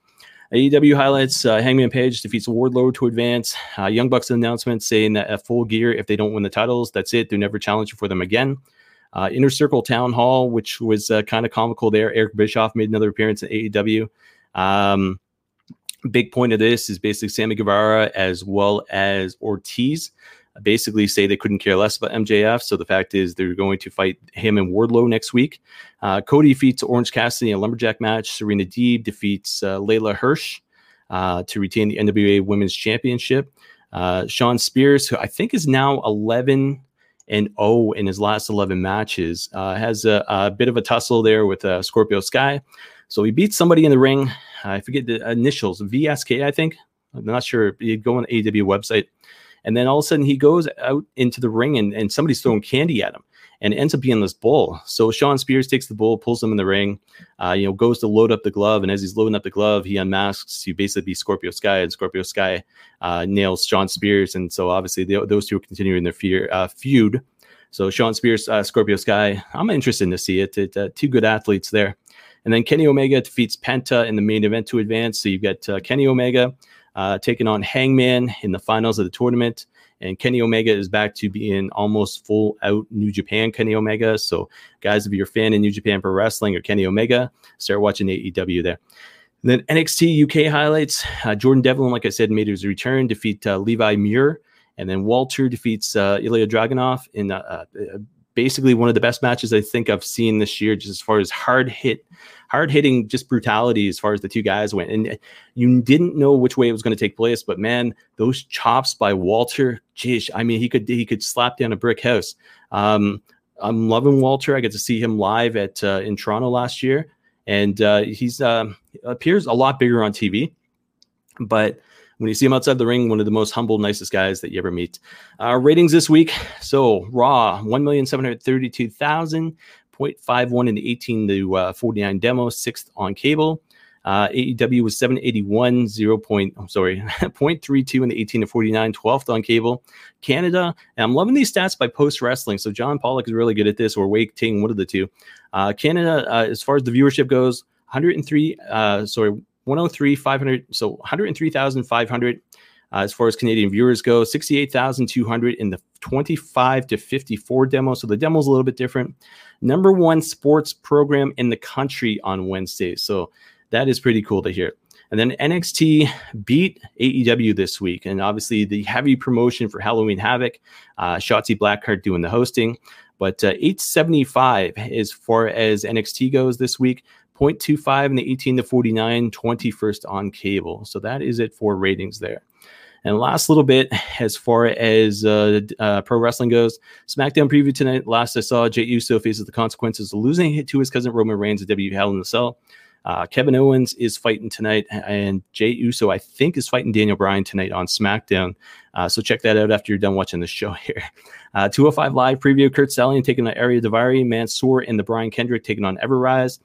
AEW highlights: uh, Hangman Page defeats Wardlow to advance. Uh, Young Bucks announcement saying that at full gear, if they don't win the titles, that's it. They're never challenging for them again. Uh, Inner Circle Town Hall, which was uh, kind of comical there. Eric Bischoff made another appearance in AEW. Um, big point of this is basically Sammy Guevara as well as Ortiz basically say they couldn't care less about MJF. So the fact is they're going to fight him and Wardlow next week. Uh, Cody defeats Orange Cassidy in a lumberjack match. Serena Deeb defeats uh, Leyla Hirsch uh, to retain the NWA Women's Championship. Uh, Shawn Spears, who I think is now 11 and 0 in his last 11 matches. Uh, has a, a, bit of a tussle there with uh, Scorpio Sky. So he beats somebody in the ring. I forget the initials, VSK, I think. I'm not sure. You go on the AW website. And then all of a sudden he goes out into the ring and, and somebody's throwing candy at him and ends up being this bull. So Shawn Spears takes the bull, pulls him in the ring, uh, you know, goes to load up the glove, and as he's loading up the glove, he unmasks to basically be Scorpio Sky, and Scorpio Sky uh, nails Shawn Spears, and so obviously they, those two are continuing their fear, uh, feud. So Shawn Spears, uh, Scorpio Sky, I'm interested to see it. it uh, two good athletes there. And then Kenny Omega defeats Penta in the main event to advance. So you've got uh, Kenny Omega taking on Hangman in the finals of the tournament. And Kenny Omega is back to being almost full out New Japan Kenny Omega. So, guys, if you're a fan of New Japan Pro Wrestling or Kenny Omega, start watching AEW there. And then NXT UK highlights uh, Jordan Devlin, like I said, made his return, defeat uh, Levi Muir. And then Walter defeats uh, Ilya Dragunov in uh, uh, basically one of the best matches I think I've seen this year, just as far as hard hit hard hitting, just brutality as far as the two guys went. And you didn't know which way it was going to take place, but man, those chops by Walter, geez, I mean, he could he could slap down a brick house. Um, I'm loving Walter. I get to see him live at uh, in Toronto last year, and uh, he's uh, appears a lot bigger on TV, but when you see him outside the ring, one of the most humble, nicest guys that you ever meet. Uh, ratings this week. So Raw, 1,732,000. 0.51 in the 18 to uh, 49 demo, sixth on cable. Uh, AEW was 781, 0. Point, I'm sorry, 0.32 in the 18 to 49, 12th on cable. Canada, and I'm loving these stats by Post Wrestling. So John Pollock is really good at this, or Wai Ting, one of the two. Uh, Canada, uh, as far as the viewership goes, 103, uh, sorry, 103, 500, so 103,500 uh, as far as Canadian viewers go, 68,200 in the 25 to 54 demo. So the demo is a little bit different. Number one sports program in the country on Wednesday. So that is pretty cool to hear. And then NXT beat AEW this week. And obviously, the heavy promotion for Halloween Havoc, uh, Shotzi Blackheart doing the hosting. But uh, 875 as far as NXT goes this week, 0.25 in the 18 to 49, 21st on cable. So that is it for ratings there. And last little bit, as far as uh, uh, pro wrestling goes, SmackDown preview tonight. Last I saw, Jey Uso faces the consequences of losing to his cousin Roman Reigns at W Hell in the Cell. Uh, Kevin Owens is fighting tonight, and Jey Uso, I think, is fighting Daniel Bryan tonight on SmackDown. Uh, so check that out after you're done watching the show here. Uh, 205 Live preview Curt Stallion taking on Ariya Daivari, Mansoor, and the Brian Kendrick taking on Ever-Rise.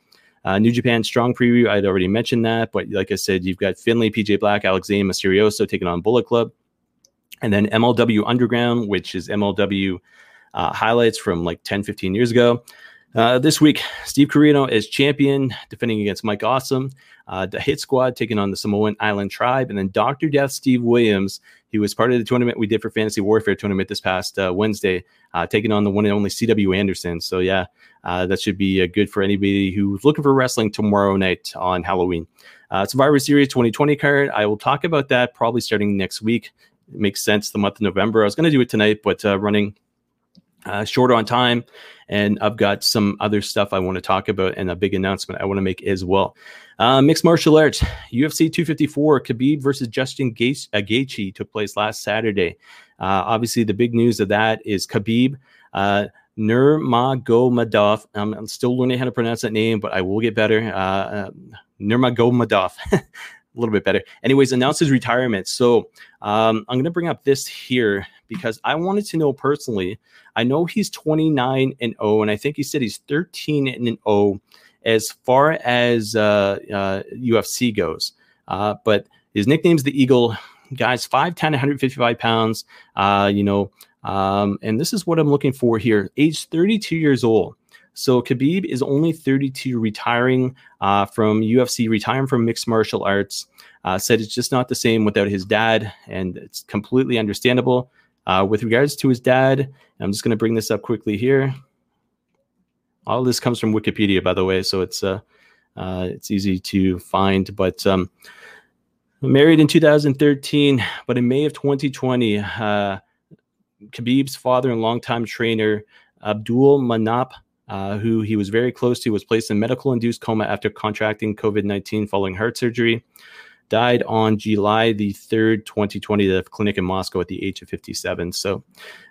Uh, New Japan Strong preview, I'd already mentioned that, but like I said, you've got Finlay, PJ Black, Alex Zayne, Misterioso taking on Bullet Club. And then MLW Underground, which is MLW uh, highlights from like 10, 15 years ago. Uh, this week, Steve Corino is champion, defending against Mike Awesome. Uh, the Hit Squad taking on the Samoan Island Tribe, and then Doctor Death Steve Williams, he was part of the tournament we did for Fantasy Warfare tournament this past uh, Wednesday, uh, taking on the one and only CW Anderson. So yeah, uh, that should be good for anybody who's looking for wrestling tomorrow night on Halloween. Survivor Series 2020 card. I will talk about that probably starting next week. It makes sense. The month of November. I was going to do it tonight, but running uh, shorter on time. And I've got some other stuff I want to talk about and a big announcement I want to make as well. Uh, mixed martial arts, UFC 254, Khabib versus Justin uh, Gaethje took place last Saturday. Uh, obviously, the big news of that is Khabib. Uh, Nurmagomedov. Um, I'm still learning how to pronounce that name, but I will get better. Uh, uh Nurmagomedov. a little bit better. Anyways, announced his retirement. So um, I'm going to bring up this here because I wanted to know personally. I know he's 29 and 0, and I think he said he's 13 and 0 as far as uh, uh, UFC goes. Uh, but his nickname's the Eagle. Guys, 5'10, 155 pounds. Uh, you know, um, and this is what I'm looking for here. Age 32 years old. So Khabib is only 32, retiring uh, from UFC, retiring from mixed martial arts. Uh, said it's just not the same without his dad, and it's completely understandable. Uh, with regards to his dad, I'm just going to bring this up quickly here. All this comes from Wikipedia, by the way, so it's uh, uh, it's easy to find. But um, married in 2013, but in May of 2020, uh, Khabib's father and longtime trainer Abdul Manap, uh, who he was very close to, was placed in medical-induced coma after contracting COVID-19 following heart surgery died on July the 3rd, 2020, at a clinic in Moscow at the age of 57. So,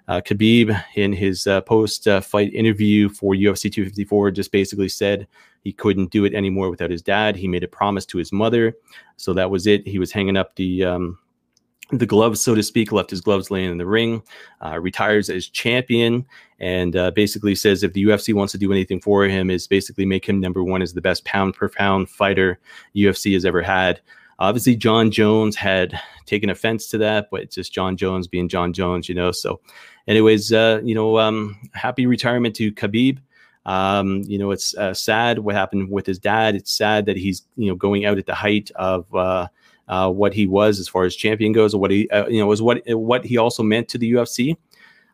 uh, Khabib, in his uh, post uh, fight interview for UFC 254, just basically said he couldn't do it anymore without his dad. He made a promise to his mother. So, that was it. He was hanging up the. Um, the gloves, so to speak, left his gloves laying in the ring, uh, retires as champion, and uh, basically says if the UFC wants to do anything for him, is basically make him number one as the best pound per pound fighter UFC has ever had. Obviously, Jon Jones had taken offense to that, but it's just Jon Jones being Jon Jones, you know. So, anyways, uh, you know, um, happy retirement to Khabib. Um, you know, it's uh, sad what happened with his dad. It's sad that he's you know going out at the height of uh, what he was as far as champion goes, or what he uh, you know was what what he also meant to the UFC.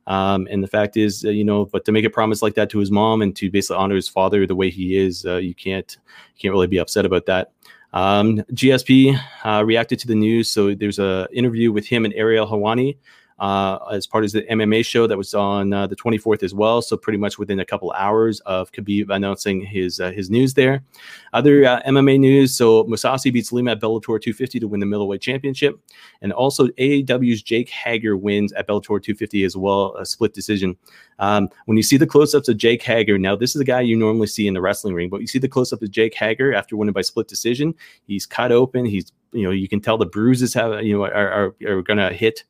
Um, and the fact is, uh, you know, but to make a promise like that to his mom and to basically honor his father the way he is, uh, you can't you can't really be upset about that. Um, GSP uh, reacted to the news. So there's an interview with him and Ariel Helwani uh, as part of the MMA show that was on uh, the 24th as well. So pretty much within a couple hours of Khabib announcing his uh, his news there. Other uh, MMA news: so Mousasi beats Lima at Bellator 250 to win the middleweight championship, and also AEW's Jake Hager wins at Bellator 250 as well, a split decision. Um, when you see the close-ups of Jake Hager, now this is a guy you normally see in the wrestling ring, but you see the close-up of Jake Hager after winning by split decision. He's cut open. He's you know you can tell the bruises have you know are are, are going to hit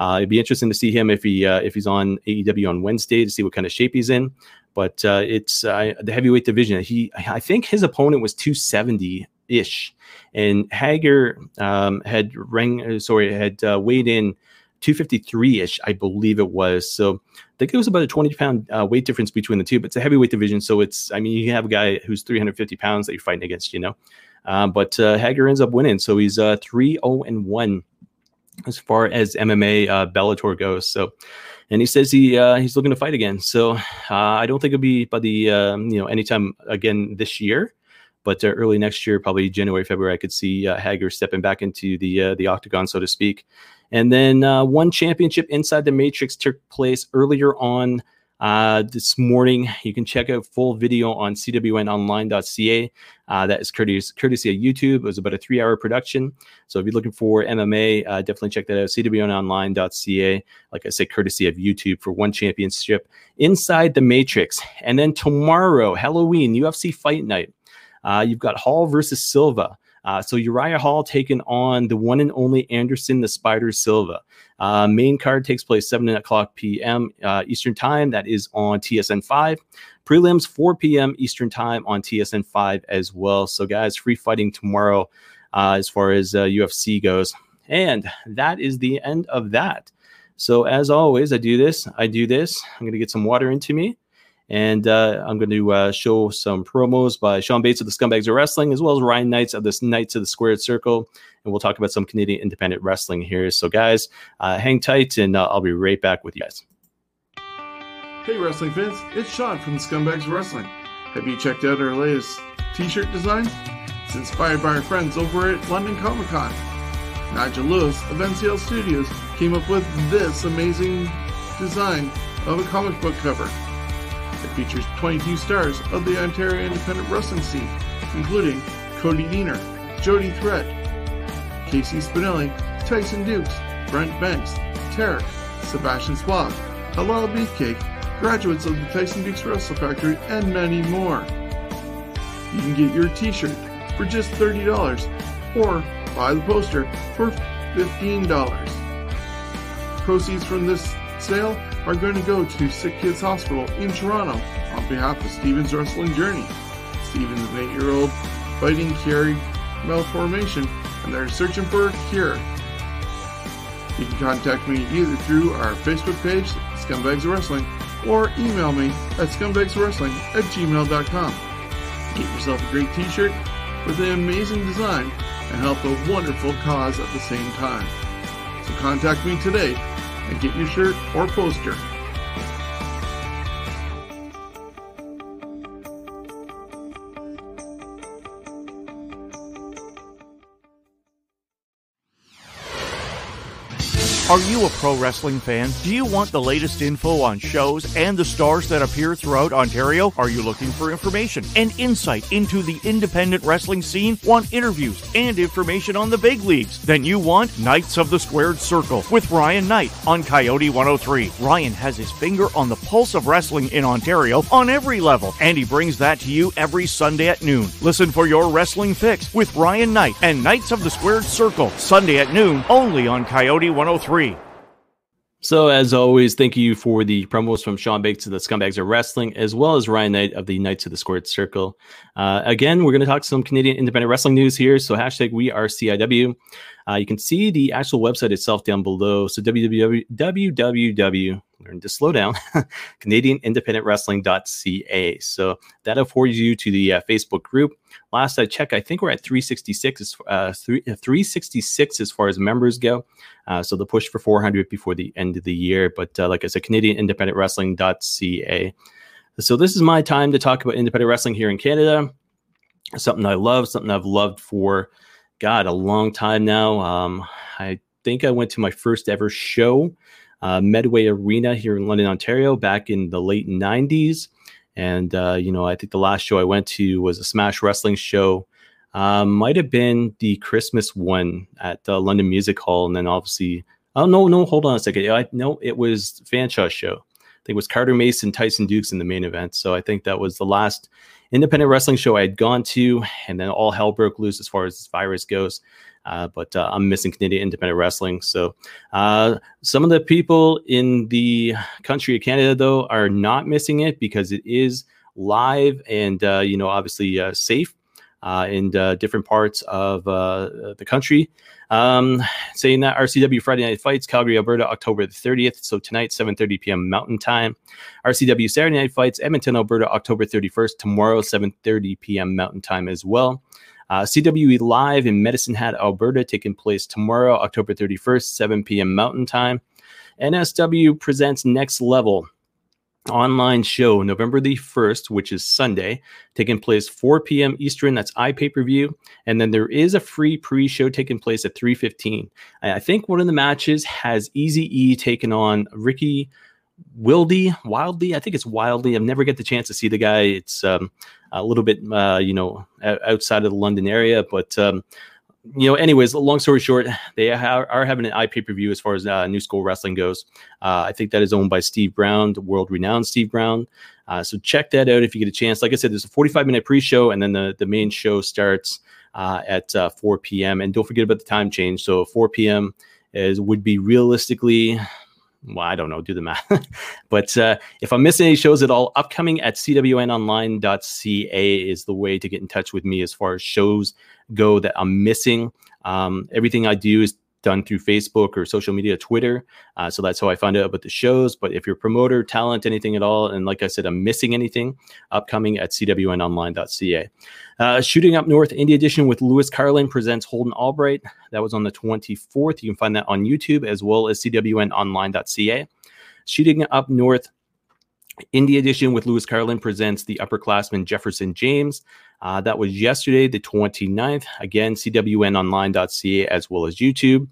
uh, it'd be interesting to see him if he uh, if he's on AEW on Wednesday to see what kind of shape he's in. But uh, it's uh, the heavyweight division. He I think his opponent was 270 ish, and Hager um, had ring uh, sorry had uh, weighed in 253 ish, I believe it was. So I think it was about a 20 pound uh, weight difference between the two, but it's a heavyweight division. So it's, I mean, you have a guy who's 350 pounds that you're fighting against, you know. Um, but uh, Hager ends up winning. So he's uh, 3 0 and 1 as far as MMA uh, Bellator goes. So, and he says he uh, he's looking to fight again. So uh, I don't think it'll be by the um, you know anytime again this year, but uh, early next year, probably January February, I could see uh, Hager stepping back into the uh, the octagon, so to speak. And then one championship inside the Matrix took place earlier on uh, this morning. You can check out full video on cwnonline.ca. Uh, that is courtesy, courtesy of YouTube. It was about a three hour production. So if you're looking for MMA, uh, definitely check that out. cwnonline.ca. Like I said, courtesy of YouTube for one championship inside the Matrix. And then tomorrow, Halloween, UFC Fight Night. Uh, you've got Hall versus Silva. Uh, so Uriah Hall taking on the one and only Anderson the Spider Silva. Uh, main card takes place 7 o'clock p.m. Uh, Eastern Time. That is on TSN 5. Prelims 4 p.m. Eastern Time on TSN 5 as well. So, guys, free fighting tomorrow uh, as far as UFC uh, goes. And that is the end of that. So, as always, I do this, I do this. I'm going to get some water into me. And uh, I'm going to uh, show some promos by Sean Bates of the Scumbags of Wrestling, as well as Ryan Knights of the Knights of the Squared Circle. And we'll talk about some Canadian independent wrestling here. So, guys, uh, hang tight, and uh, I'll be right back with you guys. Hey, wrestling fans, it's Sean from the Scumbags of Wrestling. Have you checked out our latest t shirt design? It's inspired by our friends over at London Comic Con. Nigel Lewis of NCL Studios came up with this amazing design of a comic book cover. Features 22 stars of the Ontario independent wrestling scene, including Cody Deaner, Jody Threat, Casey Spinelli, Tyson Dukes, Brent Banks, Tarek, Sebastian Swab, Halal Beefcake, graduates of the Tyson Dukes Wrestle Factory, and many more. You can get your t-shirt for just $30 or buy the poster for $15. Proceeds from this sale are going to go to Sick Kids Hospital in Toronto on behalf of Steven's Wrestling Journey. Steven's is an eight-year-old fighting Chiari malformation and they're searching for a cure. You can contact me either through our Facebook page, Scumbags Wrestling, or email me at scumbagswrestling at gmail.com. Get yourself a great t-shirt with an amazing design and help a wonderful cause at the same time. So contact me today and get your shirt or poster. Are you a pro wrestling fan? Do you want the latest info on shows and the stars that appear throughout Ontario? Are you looking for information and insight into the independent wrestling scene? Want interviews and information on the big leagues? Then you want Knights of the Squared Circle with Ryan Knight on Coyote 103. Ryan has his finger on the pulse of wrestling in Ontario on every level, and he brings that to you every Sunday at noon. Listen for your wrestling fix with Ryan Knight and Knights of the Squared Circle, Sunday at noon, only on Coyote 103. So, as always, thank you for the promos from Sean Bates of the Scumbags of Wrestling, as well as Ryan Knight of the Knights of the Squared Circle. Uh, again, we're going to talk some Canadian independent wrestling news here. So, hashtag we are CIW. Uh, you can see the actual website itself down below. So, www to slow down, CanadianIndependentWrestling.ca. So that affords you to the uh, Facebook group. Last I checked, I think we're at 366, uh, three, uh, 366 as far as members go. Uh, so the push for 400 before the end of the year. But uh, like I said, CanadianIndependentWrestling.ca. So this is my time to talk about independent wrestling here in Canada. Something I love, something I've loved for, God, a long time now. Um, I think I went to my first ever show uh, Medway Arena here in London, Ontario, back in the late 90s. And, uh, you know, I think the last show I went to was a Smash Wrestling show. Um, might have been the Christmas one at the London Music Hall. And then obviously, oh, no, no, hold on a second. I, no, it was Fanshawe show. I think it was Carter Mason, Tyson Dukes in the main event. So I think that was the last independent wrestling show I had gone to. And then all hell broke loose as far as this virus goes. Uh, but uh, I'm missing Canadian independent wrestling. So uh, some of the people in the country of Canada, though, are not missing it because it is live and uh, you know obviously uh, safe uh, in different parts of the country. Um, saying that RCW Friday Night Fights, Calgary, Alberta, October the 30th. So tonight, 7:30 p.m. Mountain Time. RCW Saturday Night Fights, Edmonton, Alberta, October 31st. Tomorrow, 7:30 p.m. Mountain Time as well. Uh, CWE Live in Medicine Hat, Alberta, taking place tomorrow, October 31st, 7 p.m. Mountain Time. NSW presents Next Level online show November the 1st, which is Sunday, taking place 4 p.m. Eastern. That's iPay per view. And then there is a free pre show taking place at 3.15. I think one of the matches has Easy E taking on Ricky Wildy, Wildly. I think it's Wildly. I've never get the chance to see the guy. It's um, a little bit, uh, you know, outside of the London area. But um, you know, anyways, long story short, they are, are having an IP per view as far as uh, New School Wrestling goes. Uh, I think that is owned by Steve Brown, the world renowned Steve Brown. Uh, so check that out if you get a chance. Like I said, there's a 45 minute pre show, and then the, the main show starts uh, at uh, 4 p.m. And don't forget about the time change. So 4 p.m. is would be realistically well, I don't know, do the math. but uh, if I'm missing any shows at all, upcoming at cwnonline.ca is the way to get in touch with me as far as shows go that I'm missing. Um, everything I do is done through Facebook or social media, Twitter. Uh, so that's how I found out about the shows. But if you're a promoter, talent, anything at all, and like I said, I'm missing anything, upcoming at cwnonline.ca. Uh, Shooting Up North Indie Edition with Lewis Carlin presents Holden Albright. That was on the 24th. You can find that on YouTube as well as cwnonline.ca. Shooting Up North Indie Edition with Lewis Carlin presents the upperclassman Jefferson James. Uh, that was yesterday, the 29th. Again, cwnonline.ca as well as YouTube.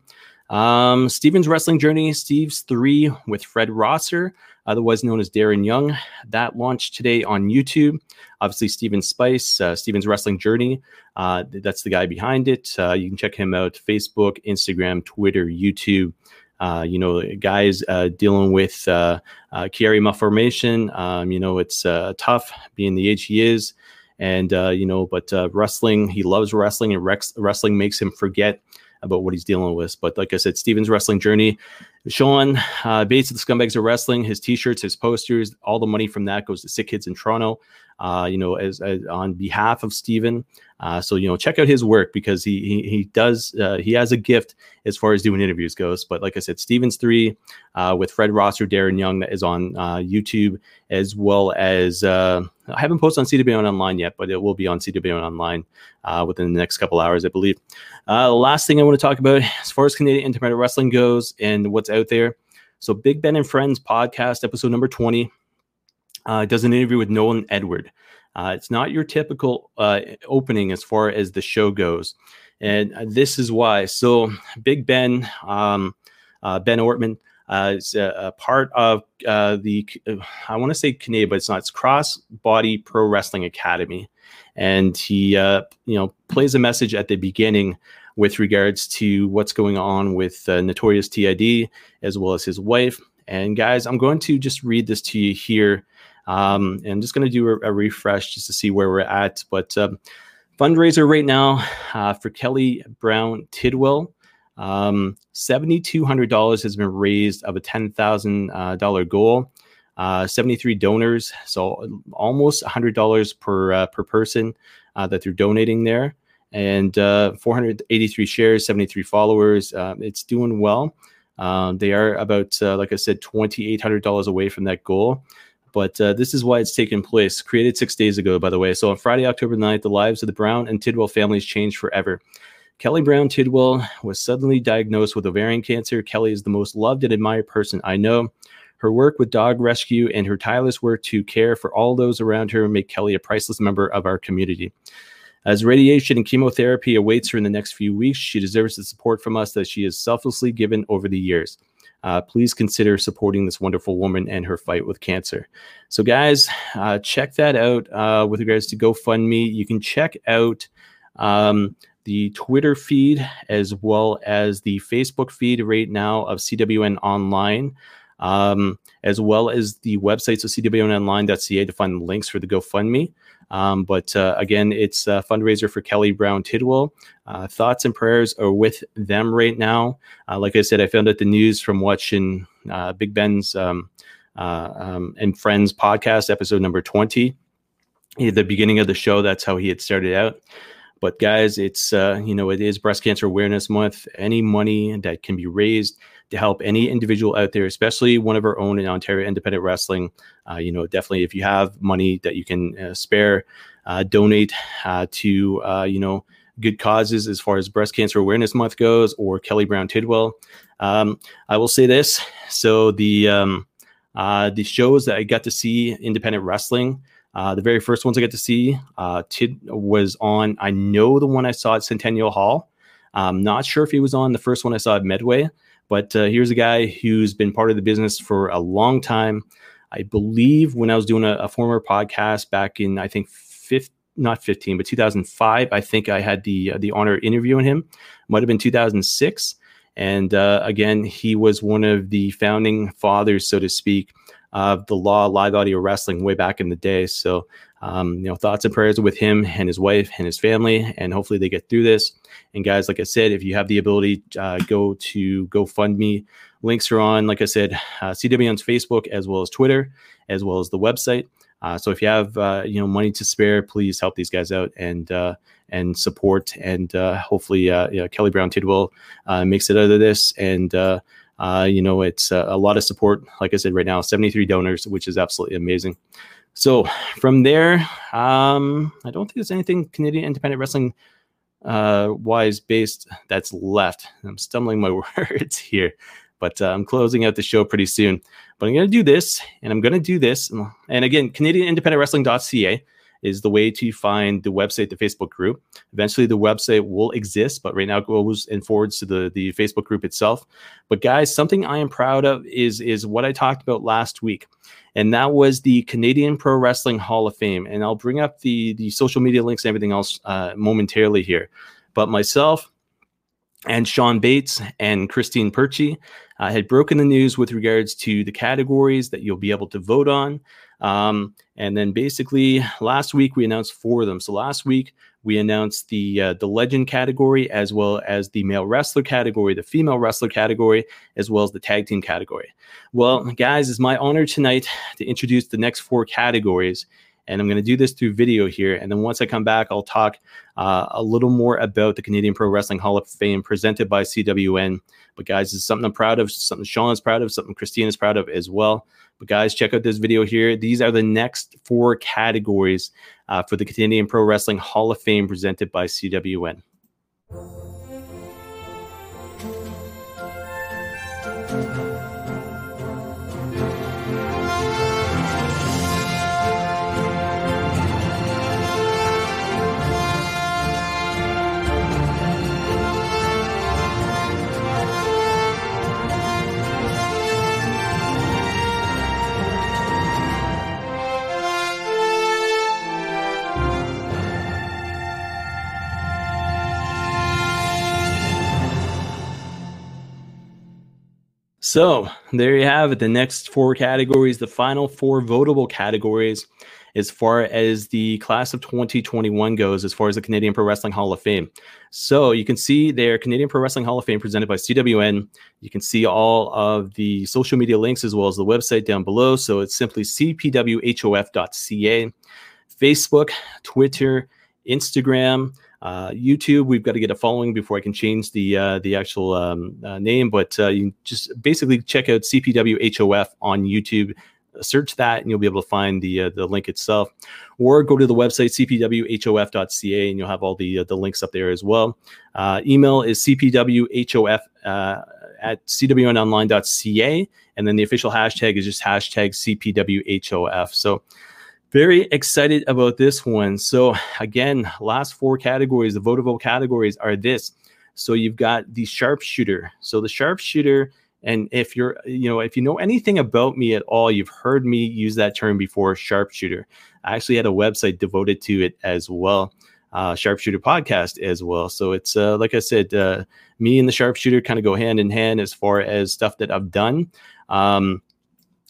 Um, Steven's Wrestling Journey, Steve's 3 with Fred Rosser, otherwise known as Darren Young. That launched today on YouTube. Obviously, Steven Spice, uh, Steven's Wrestling Journey. Uh, that's the guy behind it. Uh, you can check him out Facebook, Instagram, Twitter, YouTube. Uh, you know, guys uh, dealing with uh, uh, Chiari malformation. Um, you know, it's uh, tough being the age he is. And, you know, but wrestling, he loves wrestling, and Rex, wrestling makes him forget about what he's dealing with. But like I said, Steven's wrestling journey. Sean Bates of the Scumbags of Wrestling, his T-shirts, his posters, all the money from that goes to Sick Kids in Toronto. Uh, you know, as, as, on behalf of Steven. Uh, so you know, check out his work because he he, he does uh, he has a gift as far as doing interviews goes. But like I said, Steven's three uh, with Fred Rosser, Darren Young that is on uh, YouTube as well as uh, I haven't posted on CWN Online yet, but it will be on CWN Online within the next couple hours, I believe. Last thing I want to talk about as far as Canadian Independent Wrestling goes and what's out there. So Big Ben and Friends podcast episode number twenty uh, does an interview with Nolan Edward. Uh, it's not your typical uh, opening as far as the show goes. And uh, this is why. So, Big Ben, um, uh, Ben Ortman, uh, is a, a, part of the, I want to say Canadian, but it's not. It's Cross Body Pro Wrestling Academy. And he, you know, plays a message at the beginning with regards to what's going on with Notorious TID as well as his wife. And guys, I'm going to just read this to you here um, and I'm just going to do a, a, refresh just to see where we're at. But um, fundraiser right now uh, for Kelly Brown Tidwell. Um, $7,200 has been raised of a $10,000 uh, goal. Uh, 73 donors, so almost $100 per uh, per person uh, that they're donating there, and uh, 483 shares, 73 followers. Uh, it's doing well. they are about, like I said, $2,800 away from that goal. But uh, this is why it's taken place. Created six days ago, by the way. So on Friday, October 9th, the lives of the Brown and Tidwell families changed forever. Kelly Brown Tidwell was suddenly diagnosed with ovarian cancer. Kelly is the most loved and admired person I know. Her work with dog rescue and her tireless work to care for all those around her make Kelly a priceless member of our community. As radiation and chemotherapy awaits her in the next few weeks, she deserves the support from us that she has selflessly given over the years uh, please consider supporting this wonderful woman and her fight with cancer. So, guys, uh, check that out uh, with regards to GoFundMe. You can check out um, the Twitter feed as well as the Facebook feed right now of CWN Online. Um, as well as the websites of cwnonline.ca to find the links for the GoFundMe. Um, but uh, again, it's a fundraiser for Kelly Brown Tidwell. Uh, thoughts and prayers are with them right now. Uh, like I said, I found out the news from watching uh, Big Ben's um, uh, um, and Friends podcast, episode number 20. At the beginning of the show, that's how he had started out. But guys, it's uh, you know it is Breast Cancer Awareness Month. Any money that can be raised to help any individual out there, especially one of our own in Ontario Independent Wrestling. Uh, you know, definitely if you have money that you can uh, spare, uh, donate uh, to uh, you know good causes as far as Breast Cancer Awareness Month goes, or Kelly Brown Tidwell. Um, I will say this: so the um, uh, the shows that I got to see independent wrestling. Uh, the very first ones I got to see, uh, Tid was on. I know the one I saw at Centennial Hall. I'm not sure if he was on the first one I saw at Medway, but uh, here's a guy who's been part of the business for a long time. I believe when I was doing a, a former podcast back in, I think, fifth, not 15, but 2005, I think I had the uh, the honor interviewing him. Might have been 2006. And uh, again, he was one of the founding fathers, so to speak, of the law live audio wrestling way back in the day. So, um, you know, thoughts and prayers with him and his wife and his family, and hopefully they get through this. And guys, like I said, if you have the ability, uh, go to GoFundMe. Links are on, like I said, uh, CWN's Facebook as well as Twitter, as well as the website. Uh, so if you have uh, you know money to spare, please help these guys out and uh, and support. And uh, hopefully, you know, Kelly Brown Tidwell makes it out of this. And you know, it's a lot of support. Like I said, right now, 73 donors, which is absolutely amazing. So from there, um, I don't think there's anything Canadian independent wrestling wise based that's left. I'm stumbling my words here but uh, I'm closing out the show pretty soon. But I'm going to do this, and I'm going to do this. And again, CanadianIndependentWrestling.ca is the way to find the website, the Facebook group. Eventually, the website will exist, but right now it goes and forwards to the, the Facebook group itself. But guys, something I am proud of is is what I talked about last week, and that was the Canadian Pro Wrestling Hall of Fame. And I'll bring up the the social media links and everything else uh, momentarily here. But myself, and Sean Bates and Christine Perchi uh, had broken the news with regards to the categories that you'll be able to vote on. Um, and then basically last week we announced four of them. So last week we announced the uh, the legend category as well as the male wrestler category, the female wrestler category, as well as the tag team category. Well, guys, it's my honor tonight to introduce the next four categories and I'm going to do this through video here. And then once I come back, I'll talk uh, a little more about the Canadian Pro Wrestling Hall of Fame presented by CWN. But guys, it's something I'm proud of, something Sean is proud of, something Christine is proud of as well. But guys, check out this video here. These are the next four categories uh, for the Canadian Pro Wrestling Hall of Fame presented by CWN. So there you have it. The next four categories, the final four votable categories, as far as the class of 2021 goes, as far as the Canadian Pro Wrestling Hall of Fame. So you can see there, Canadian Pro Wrestling Hall of Fame presented by CWN. You can see all of the social media links as well as the website down below. So it's simply cpwhof.ca, Facebook, Twitter, Instagram. Uh, YouTube, we've got to get a following before I can change the uh, the actual um, uh, name. But uh, you just basically check out CPWHOF on YouTube. Search that, and you'll be able to find the uh, the link itself. Or go to the website cpwhof.ca, and you'll have all the uh, the links up there as well. email is cpwhof at cwnonline.ca, and then the official hashtag is just hashtag cpwhof. So very excited about this one. So again, last four categories, the votable categories are this. So you've got the sharpshooter. So the sharpshooter, and if you're, you know, if you know anything about me at all, you've heard me use that term before, sharpshooter. I actually had a website devoted to it as well, uh, sharpshooter podcast as well. So it's uh, like I said, uh, me and the sharpshooter kind of go hand in hand as far as stuff that I've done. Um,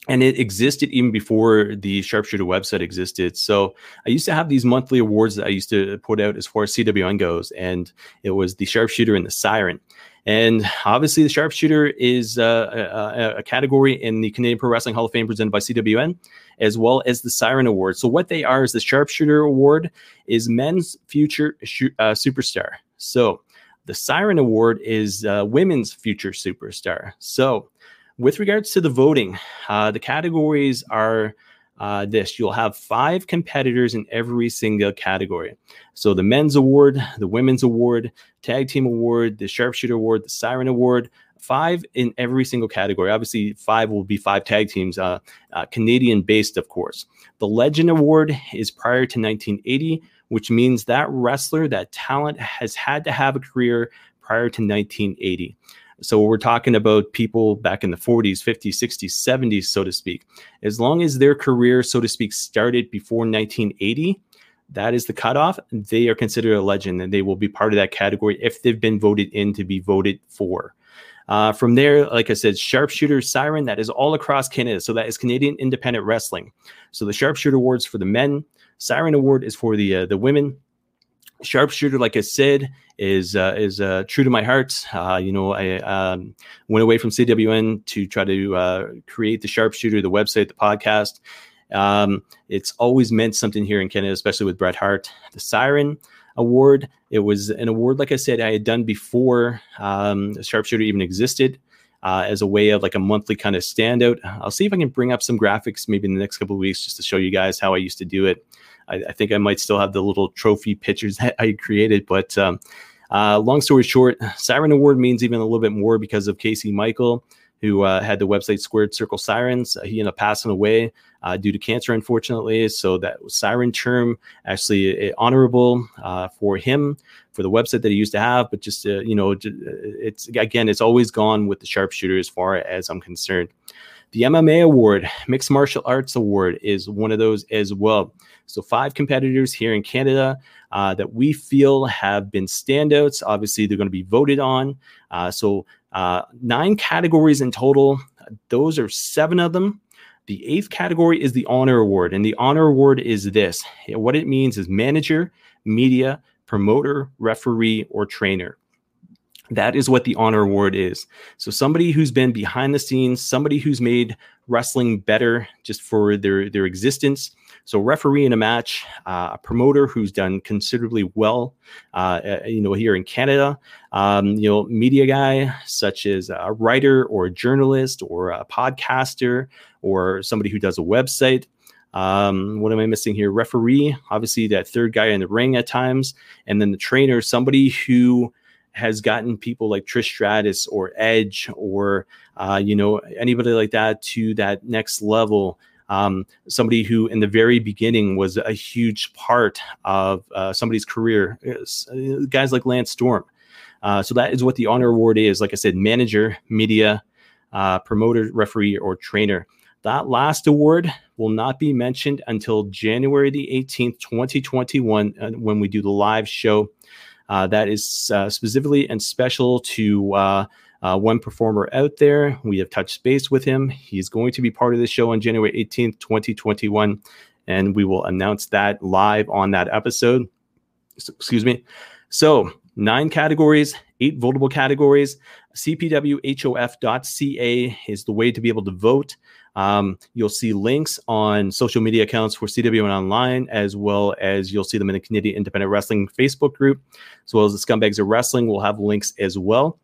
and it existed even before the sharpshooter website existed. So i used to have these monthly awards that i used to put out as far as cwn goes and it was the sharpshooter and the siren. And obviously the sharpshooter is uh, a, a, category in the canadian pro wrestling hall of fame presented by cwn as well as the siren award. So what they are is the sharpshooter award is men's future sh- uh, superstar. So the siren award is uh, women's future superstar. So with regards to the voting, uh, the categories are uh, this you'll have five competitors in every single category. So the men's award, the women's award, tag team award, the sharpshooter award, the siren award, five in every single category. Obviously, five will be five tag teams, uh, uh, Canadian based, of course. The Legend Award is prior to 1980, which means that wrestler, that talent has had to have a career prior to 1980. So we're talking about people back in the 40s, 50s, 60s, 70s, so to speak. As long as their career, so to speak, started before 1980, that is the cutoff. They are considered a legend and they will be part of that category if they've been voted in to be voted for. Uh, from there, like I said, sharpshooter siren, that is all across Canada. So that is Canadian Independent Wrestling. So the sharpshooter awards for the men, siren award is for the uh, the women, sharpshooter, like I said, is uh, is uh, true to my heart. Uh, you know, I um, went away from CWN to try to uh, create the sharpshooter, the website, the podcast, Um, it's always meant something here in Canada, especially with Bret Hart. The Siren Award, it was an award, like I said, I had done before um, Sharpshooter even existed. Uh, as a way of like a monthly kind of standout. I'll see if I can bring up some graphics maybe in the next couple of weeks just to show you guys how I used to do it. I, I think I might still have the little trophy pictures that I created, but um, uh, long story short, Siren Award means even a little bit more because of Casey Michael who uh, had the website Squared Circle Sirens. Uh, he ended up passing away uh, due to cancer, unfortunately. So that siren term actually honorable uh, for him for the website that he used to have. But just uh, you know, it's again, it's always gone with the sharpshooter as far as I'm concerned. The MMA award, Mixed Martial Arts Award, is one of those as well. So, five competitors here in Canada uh, that we feel have been standouts. Obviously, they're going to be voted on. Uh, so, uh, nine categories in total. Those are seven of them. The eighth category is the honor award. And the honor award is this what it means is manager, media, promoter, referee, or trainer. That is what the honor award is. So somebody who's been behind the scenes, somebody who's made wrestling better just for their their existence, so referee in a match, uh, a promoter who's done considerably well, uh, you know, here in Canada, um, you know, media guy such as a writer or a journalist or a podcaster or somebody who does a website. Um, what am I missing here? Referee, obviously that third guy in the ring at times, and then the trainer, somebody who has gotten people like Trish Stratus or Edge or uh, you know anybody like that to that next level um, somebody who in the very beginning was a huge part of uh, somebody's career, uh, guys like Lance Storm. Uh, so that is what the honor award is. Like I said, manager, media, uh, promoter, referee, or trainer. That last award will not be mentioned until January the 18th, 2021, uh, when we do the live show. Uh, that is uh, specifically and special to uh, uh, one performer out there. We have touched base with him. He's going to be part of the show on January 18th, 2021, and we will announce that live on that episode. So, excuse me. So, nine categories, eight votable categories. CPWHOF.ca is the way to be able to vote. Um, you'll see links on social media accounts for CWN Online, as well as you'll see them in the Canadian Independent Wrestling Facebook group, as well as the Scumbags of Wrestling. We'll have links as well.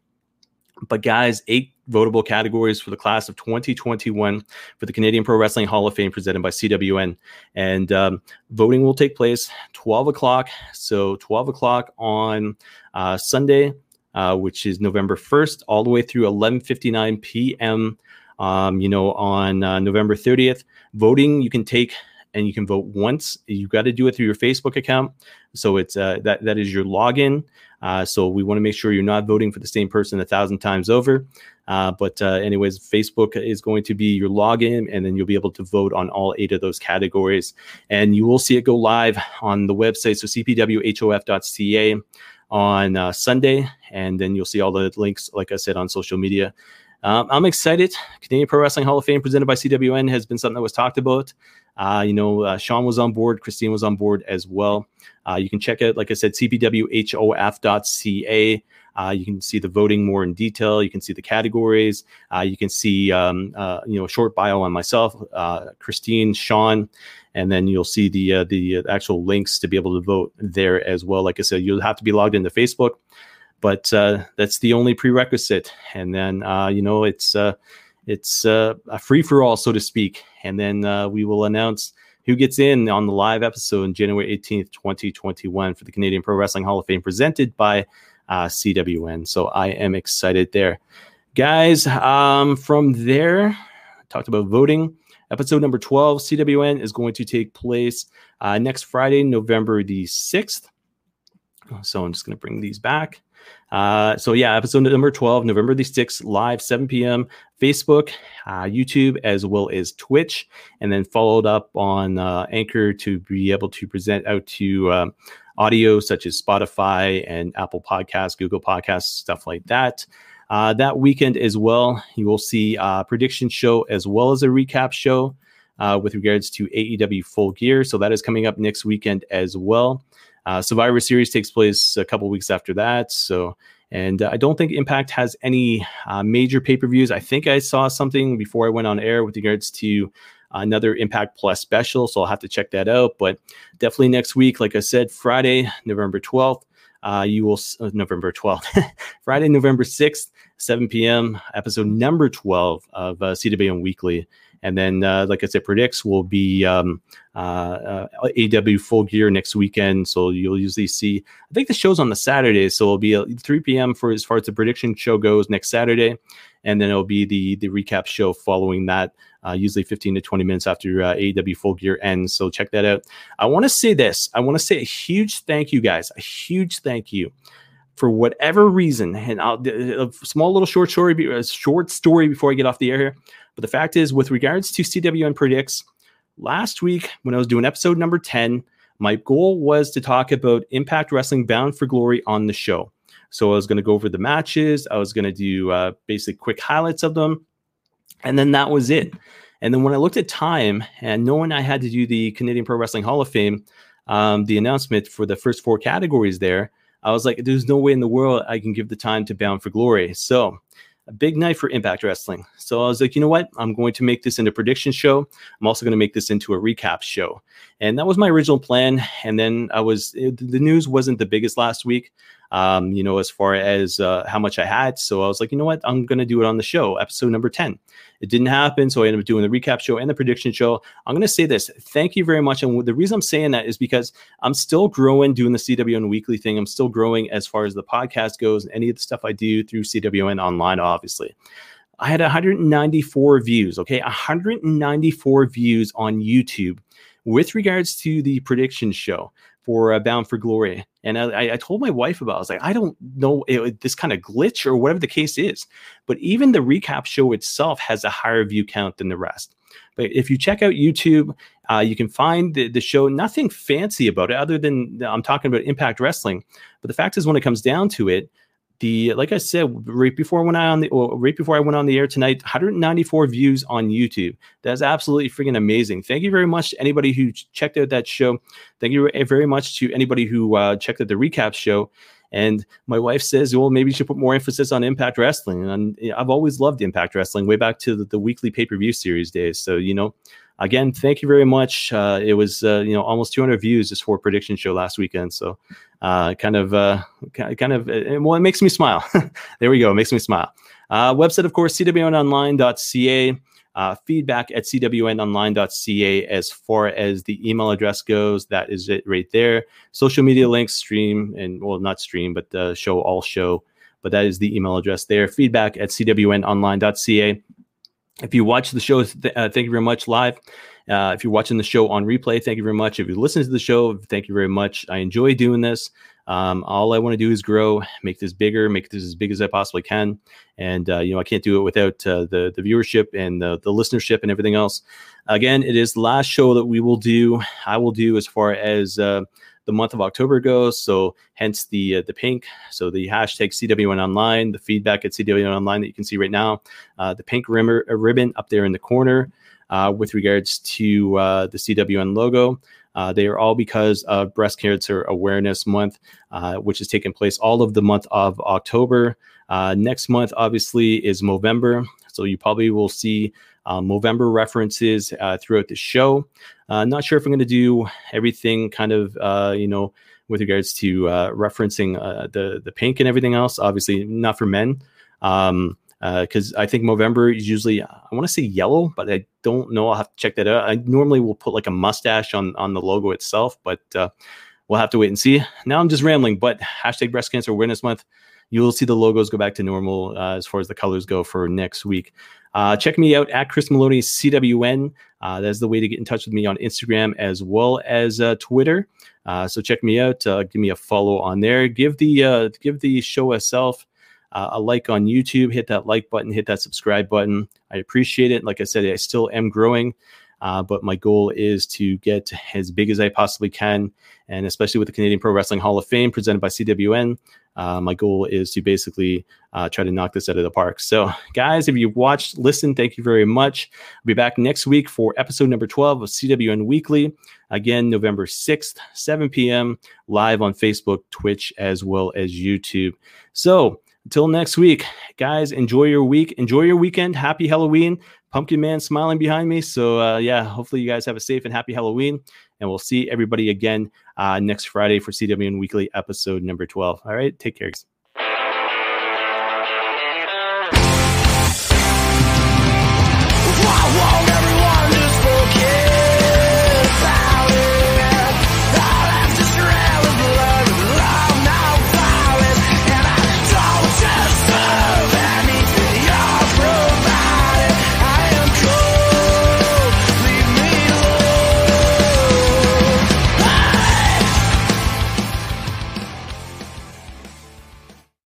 But guys, eight votable categories for the class of 2021 for the Canadian Pro Wrestling Hall of Fame presented by CWN. And um, voting will take place 12 o'clock. So 12 o'clock on uh, Sunday, uh, which is November 1st, all the way through 11:59 p.m. Um, you know, on uh, November 30th. Voting you can take and you can vote once. You've got to do it through your Facebook account. So it's uh, that that is your login. Uh, so we want to make sure you're not voting for the same person a thousand times over. Uh, but uh, anyways, Facebook is going to be your login, and then you'll be able to vote on all eight of those categories. And you will see it go live on the website, so cpwhof.ca on uh, Sunday, and then you'll see all the links, like I said, on social media. Um, I'm excited. Canadian Pro Wrestling Hall of Fame presented by CWN has been something that was talked about. Uh, you know, uh, Sean was on board, Christine was on board as well. Uh, you can check out, like I said, cpwhof.ca. Uh, you can see the voting more in detail. You can see the categories. Uh, you can see, um, uh, you know, a short bio on myself, Christine, Sean, and then you'll see the the actual links to be able to vote there as well. Like I said, you'll have to be logged into Facebook, but that's the only prerequisite. And then, you know, it's it's uh, a free for all, so to speak. And then uh, we will announce who gets in on the live episode on January 18th, 2021 for the Canadian Pro Wrestling Hall of Fame presented by uh, CWN. So I am excited there. Guys, um, from there, talked about voting. Episode number 12, CWN, is going to take place uh, next Friday, November the 6th. So I'm just going to bring these back. Uh, so yeah, episode number 12, November the 6th, live 7 p.m. Facebook, uh, YouTube, as well as Twitch, and then followed up on uh, Anchor to be able to present out to um, audio such as Spotify and Apple Podcasts, Google Podcasts, stuff like that. Uh, that weekend as well, you will see a prediction show as well as a recap show uh, with regards to AEW Full Gear. So that is coming up next weekend as well. Uh, Survivor Series takes place a couple weeks after that. So, and uh, I don't think Impact has any uh, major pay per views. I think I saw something before I went on air with regards to another Impact Plus special. So I'll have to check that out. But definitely next week, like I said, Friday, November 12th, uh, you will, uh, November 12th, Friday, November 6th, 7 p.m., episode number 12 of uh, CWN Weekly. And then, uh, like I said, predicts will be um, uh, uh, AW Full Gear next weekend. So you'll usually see, I think the show's on the Saturday. So it'll be 3 p.m. for as far as the prediction show goes next Saturday. And then it'll be the the recap show following that, uh, usually 15 to 20 minutes after uh, AW Full Gear ends. So check that out. I want to say this. I want to say a huge thank you, guys. A huge thank you for whatever reason, and I'll, a small little short story, a short story before I get off the air here. But the fact is, with regards to CWN predicts, last week when I was doing episode number 10, my goal was to talk about Impact Wrestling Bound for Glory on the show. So I was going to go over the matches. I was going to do uh, basically quick highlights of them. And then that was it. And then when I looked at time and knowing I had to do the Canadian Pro Wrestling Hall of Fame, um, the announcement for the first four categories there, I was like, there's no way in the world I can give the time to Bound for Glory. So a big night for Impact Wrestling. So I was like, you know what? I'm going to make this into a prediction show. I'm also going to make this into a recap show. And that was my original plan. And then I was, eh, it, the news wasn't the biggest last week um, you know, as far as uh, how much I had. So I was like, you know what, I'm going to do it on the show, episode number 10. It didn't happen. So I ended up doing the recap show and the prediction show. I'm going to say this thank you very much. And the reason I'm saying that is because I'm still growing doing the CWN weekly thing. I'm still growing as far as the podcast goes, and any of the stuff I do through CWN online, obviously. I had 194 views, okay? 194 views on YouTube with regards to the prediction show for uh, Bound for Glory. And I, I, told my wife about. It. I was like, I don't know it, this kind of glitch or whatever the case is, but even the recap show itself has a higher view count than the rest. But if you check out YouTube, uh, you can find the, the show. Nothing fancy about it, other than I'm talking about Impact Wrestling. But the fact is, when it comes down to it, the like I said right before when I on the right before I went on the air tonight, 194 views on YouTube. That's absolutely freaking amazing. Thank you very much to anybody who checked out that show. Thank you very much to anybody who uh, checked out the recap show. And my wife says, well, maybe you should put more emphasis on Impact Wrestling. And I've always loved Impact Wrestling way back to the, the weekly pay per view series days. So you know, again, thank you very much. Uh, it was uh, you know almost 200 views just for prediction show last weekend. So uh, kind of uh, kind of well, it makes me smile. there we go. It makes me smile. Uh, website, of course, cwnonline.ca. Uh, feedback at cwnonline.ca as far as the email address goes. That is it right there. Social media links, stream, and well, not stream, but uh, show all show. But that is the email address there. Feedback at cwnonline.ca. If you watch the show, th- uh, thank you very much live. Uh, if you're watching the show on replay, thank you very much. If you listen to the show, thank you very much. I enjoy doing this. Um, all I want to do is grow, make this bigger, make this as big as I possibly can. And uh, you know, I can't do it without uh, the the viewership and the, the listenership and everything else. Again, it is the last show that we will do. I will do as far as uh, the month of October goes. So hence the uh, the pink. So the hashtag CWN Online, the feedback at CWN Online that you can see right now, uh, the pink rimmer, uh, ribbon up there in the corner uh, with regards to uh, the CWN logo. Uh, they are all because of Breast Cancer Awareness Month, which is taking place all of the month of October. next month, obviously, is November. So you probably will see um, November references uh, throughout the show. Uh, not sure if I'm going to do everything kind of, uh, you know, with regards to uh, referencing uh, the the pink and everything else. Obviously, not for men. Um, uh because uh, I think November is usually I want to say yellow, but I don't know. I'll have to check that out. I normally will put like a mustache on on the logo itself, but uh, we'll have to wait and see. Now I'm just rambling, but hashtag Breast Cancer Awareness Month. You'll see the logos go back to normal uh, as far as the colors go for next week. Uh, check me out at Chris Maloney CWN. Uh, that's the way to get in touch with me on Instagram as well as uh, Twitter. Uh, so check me out. Uh, give me a follow on there. Give the uh, give the show itself a like on YouTube. Hit that like button. Hit that subscribe button. I appreciate it. Like I said, I still am growing. Uh, but my goal is to get as big as I possibly can. And especially with the Canadian Pro Wrestling Hall of Fame presented by CWN, uh, my goal is to basically uh, try to knock this out of the park. So, guys, if you've watched, listen, thank you very much. I'll be back next week for episode number 12 of CWN Weekly. Again, November 6th, 7 p.m., live on Facebook, Twitch, as well as YouTube. So, until next week, guys, enjoy your week, enjoy your weekend. Happy Halloween Pumpkin Man smiling behind me. So uh, yeah, hopefully you guys have a safe and happy Halloween, and we'll see everybody again uh, next Friday for CWN Weekly episode number twelve. All right, take care.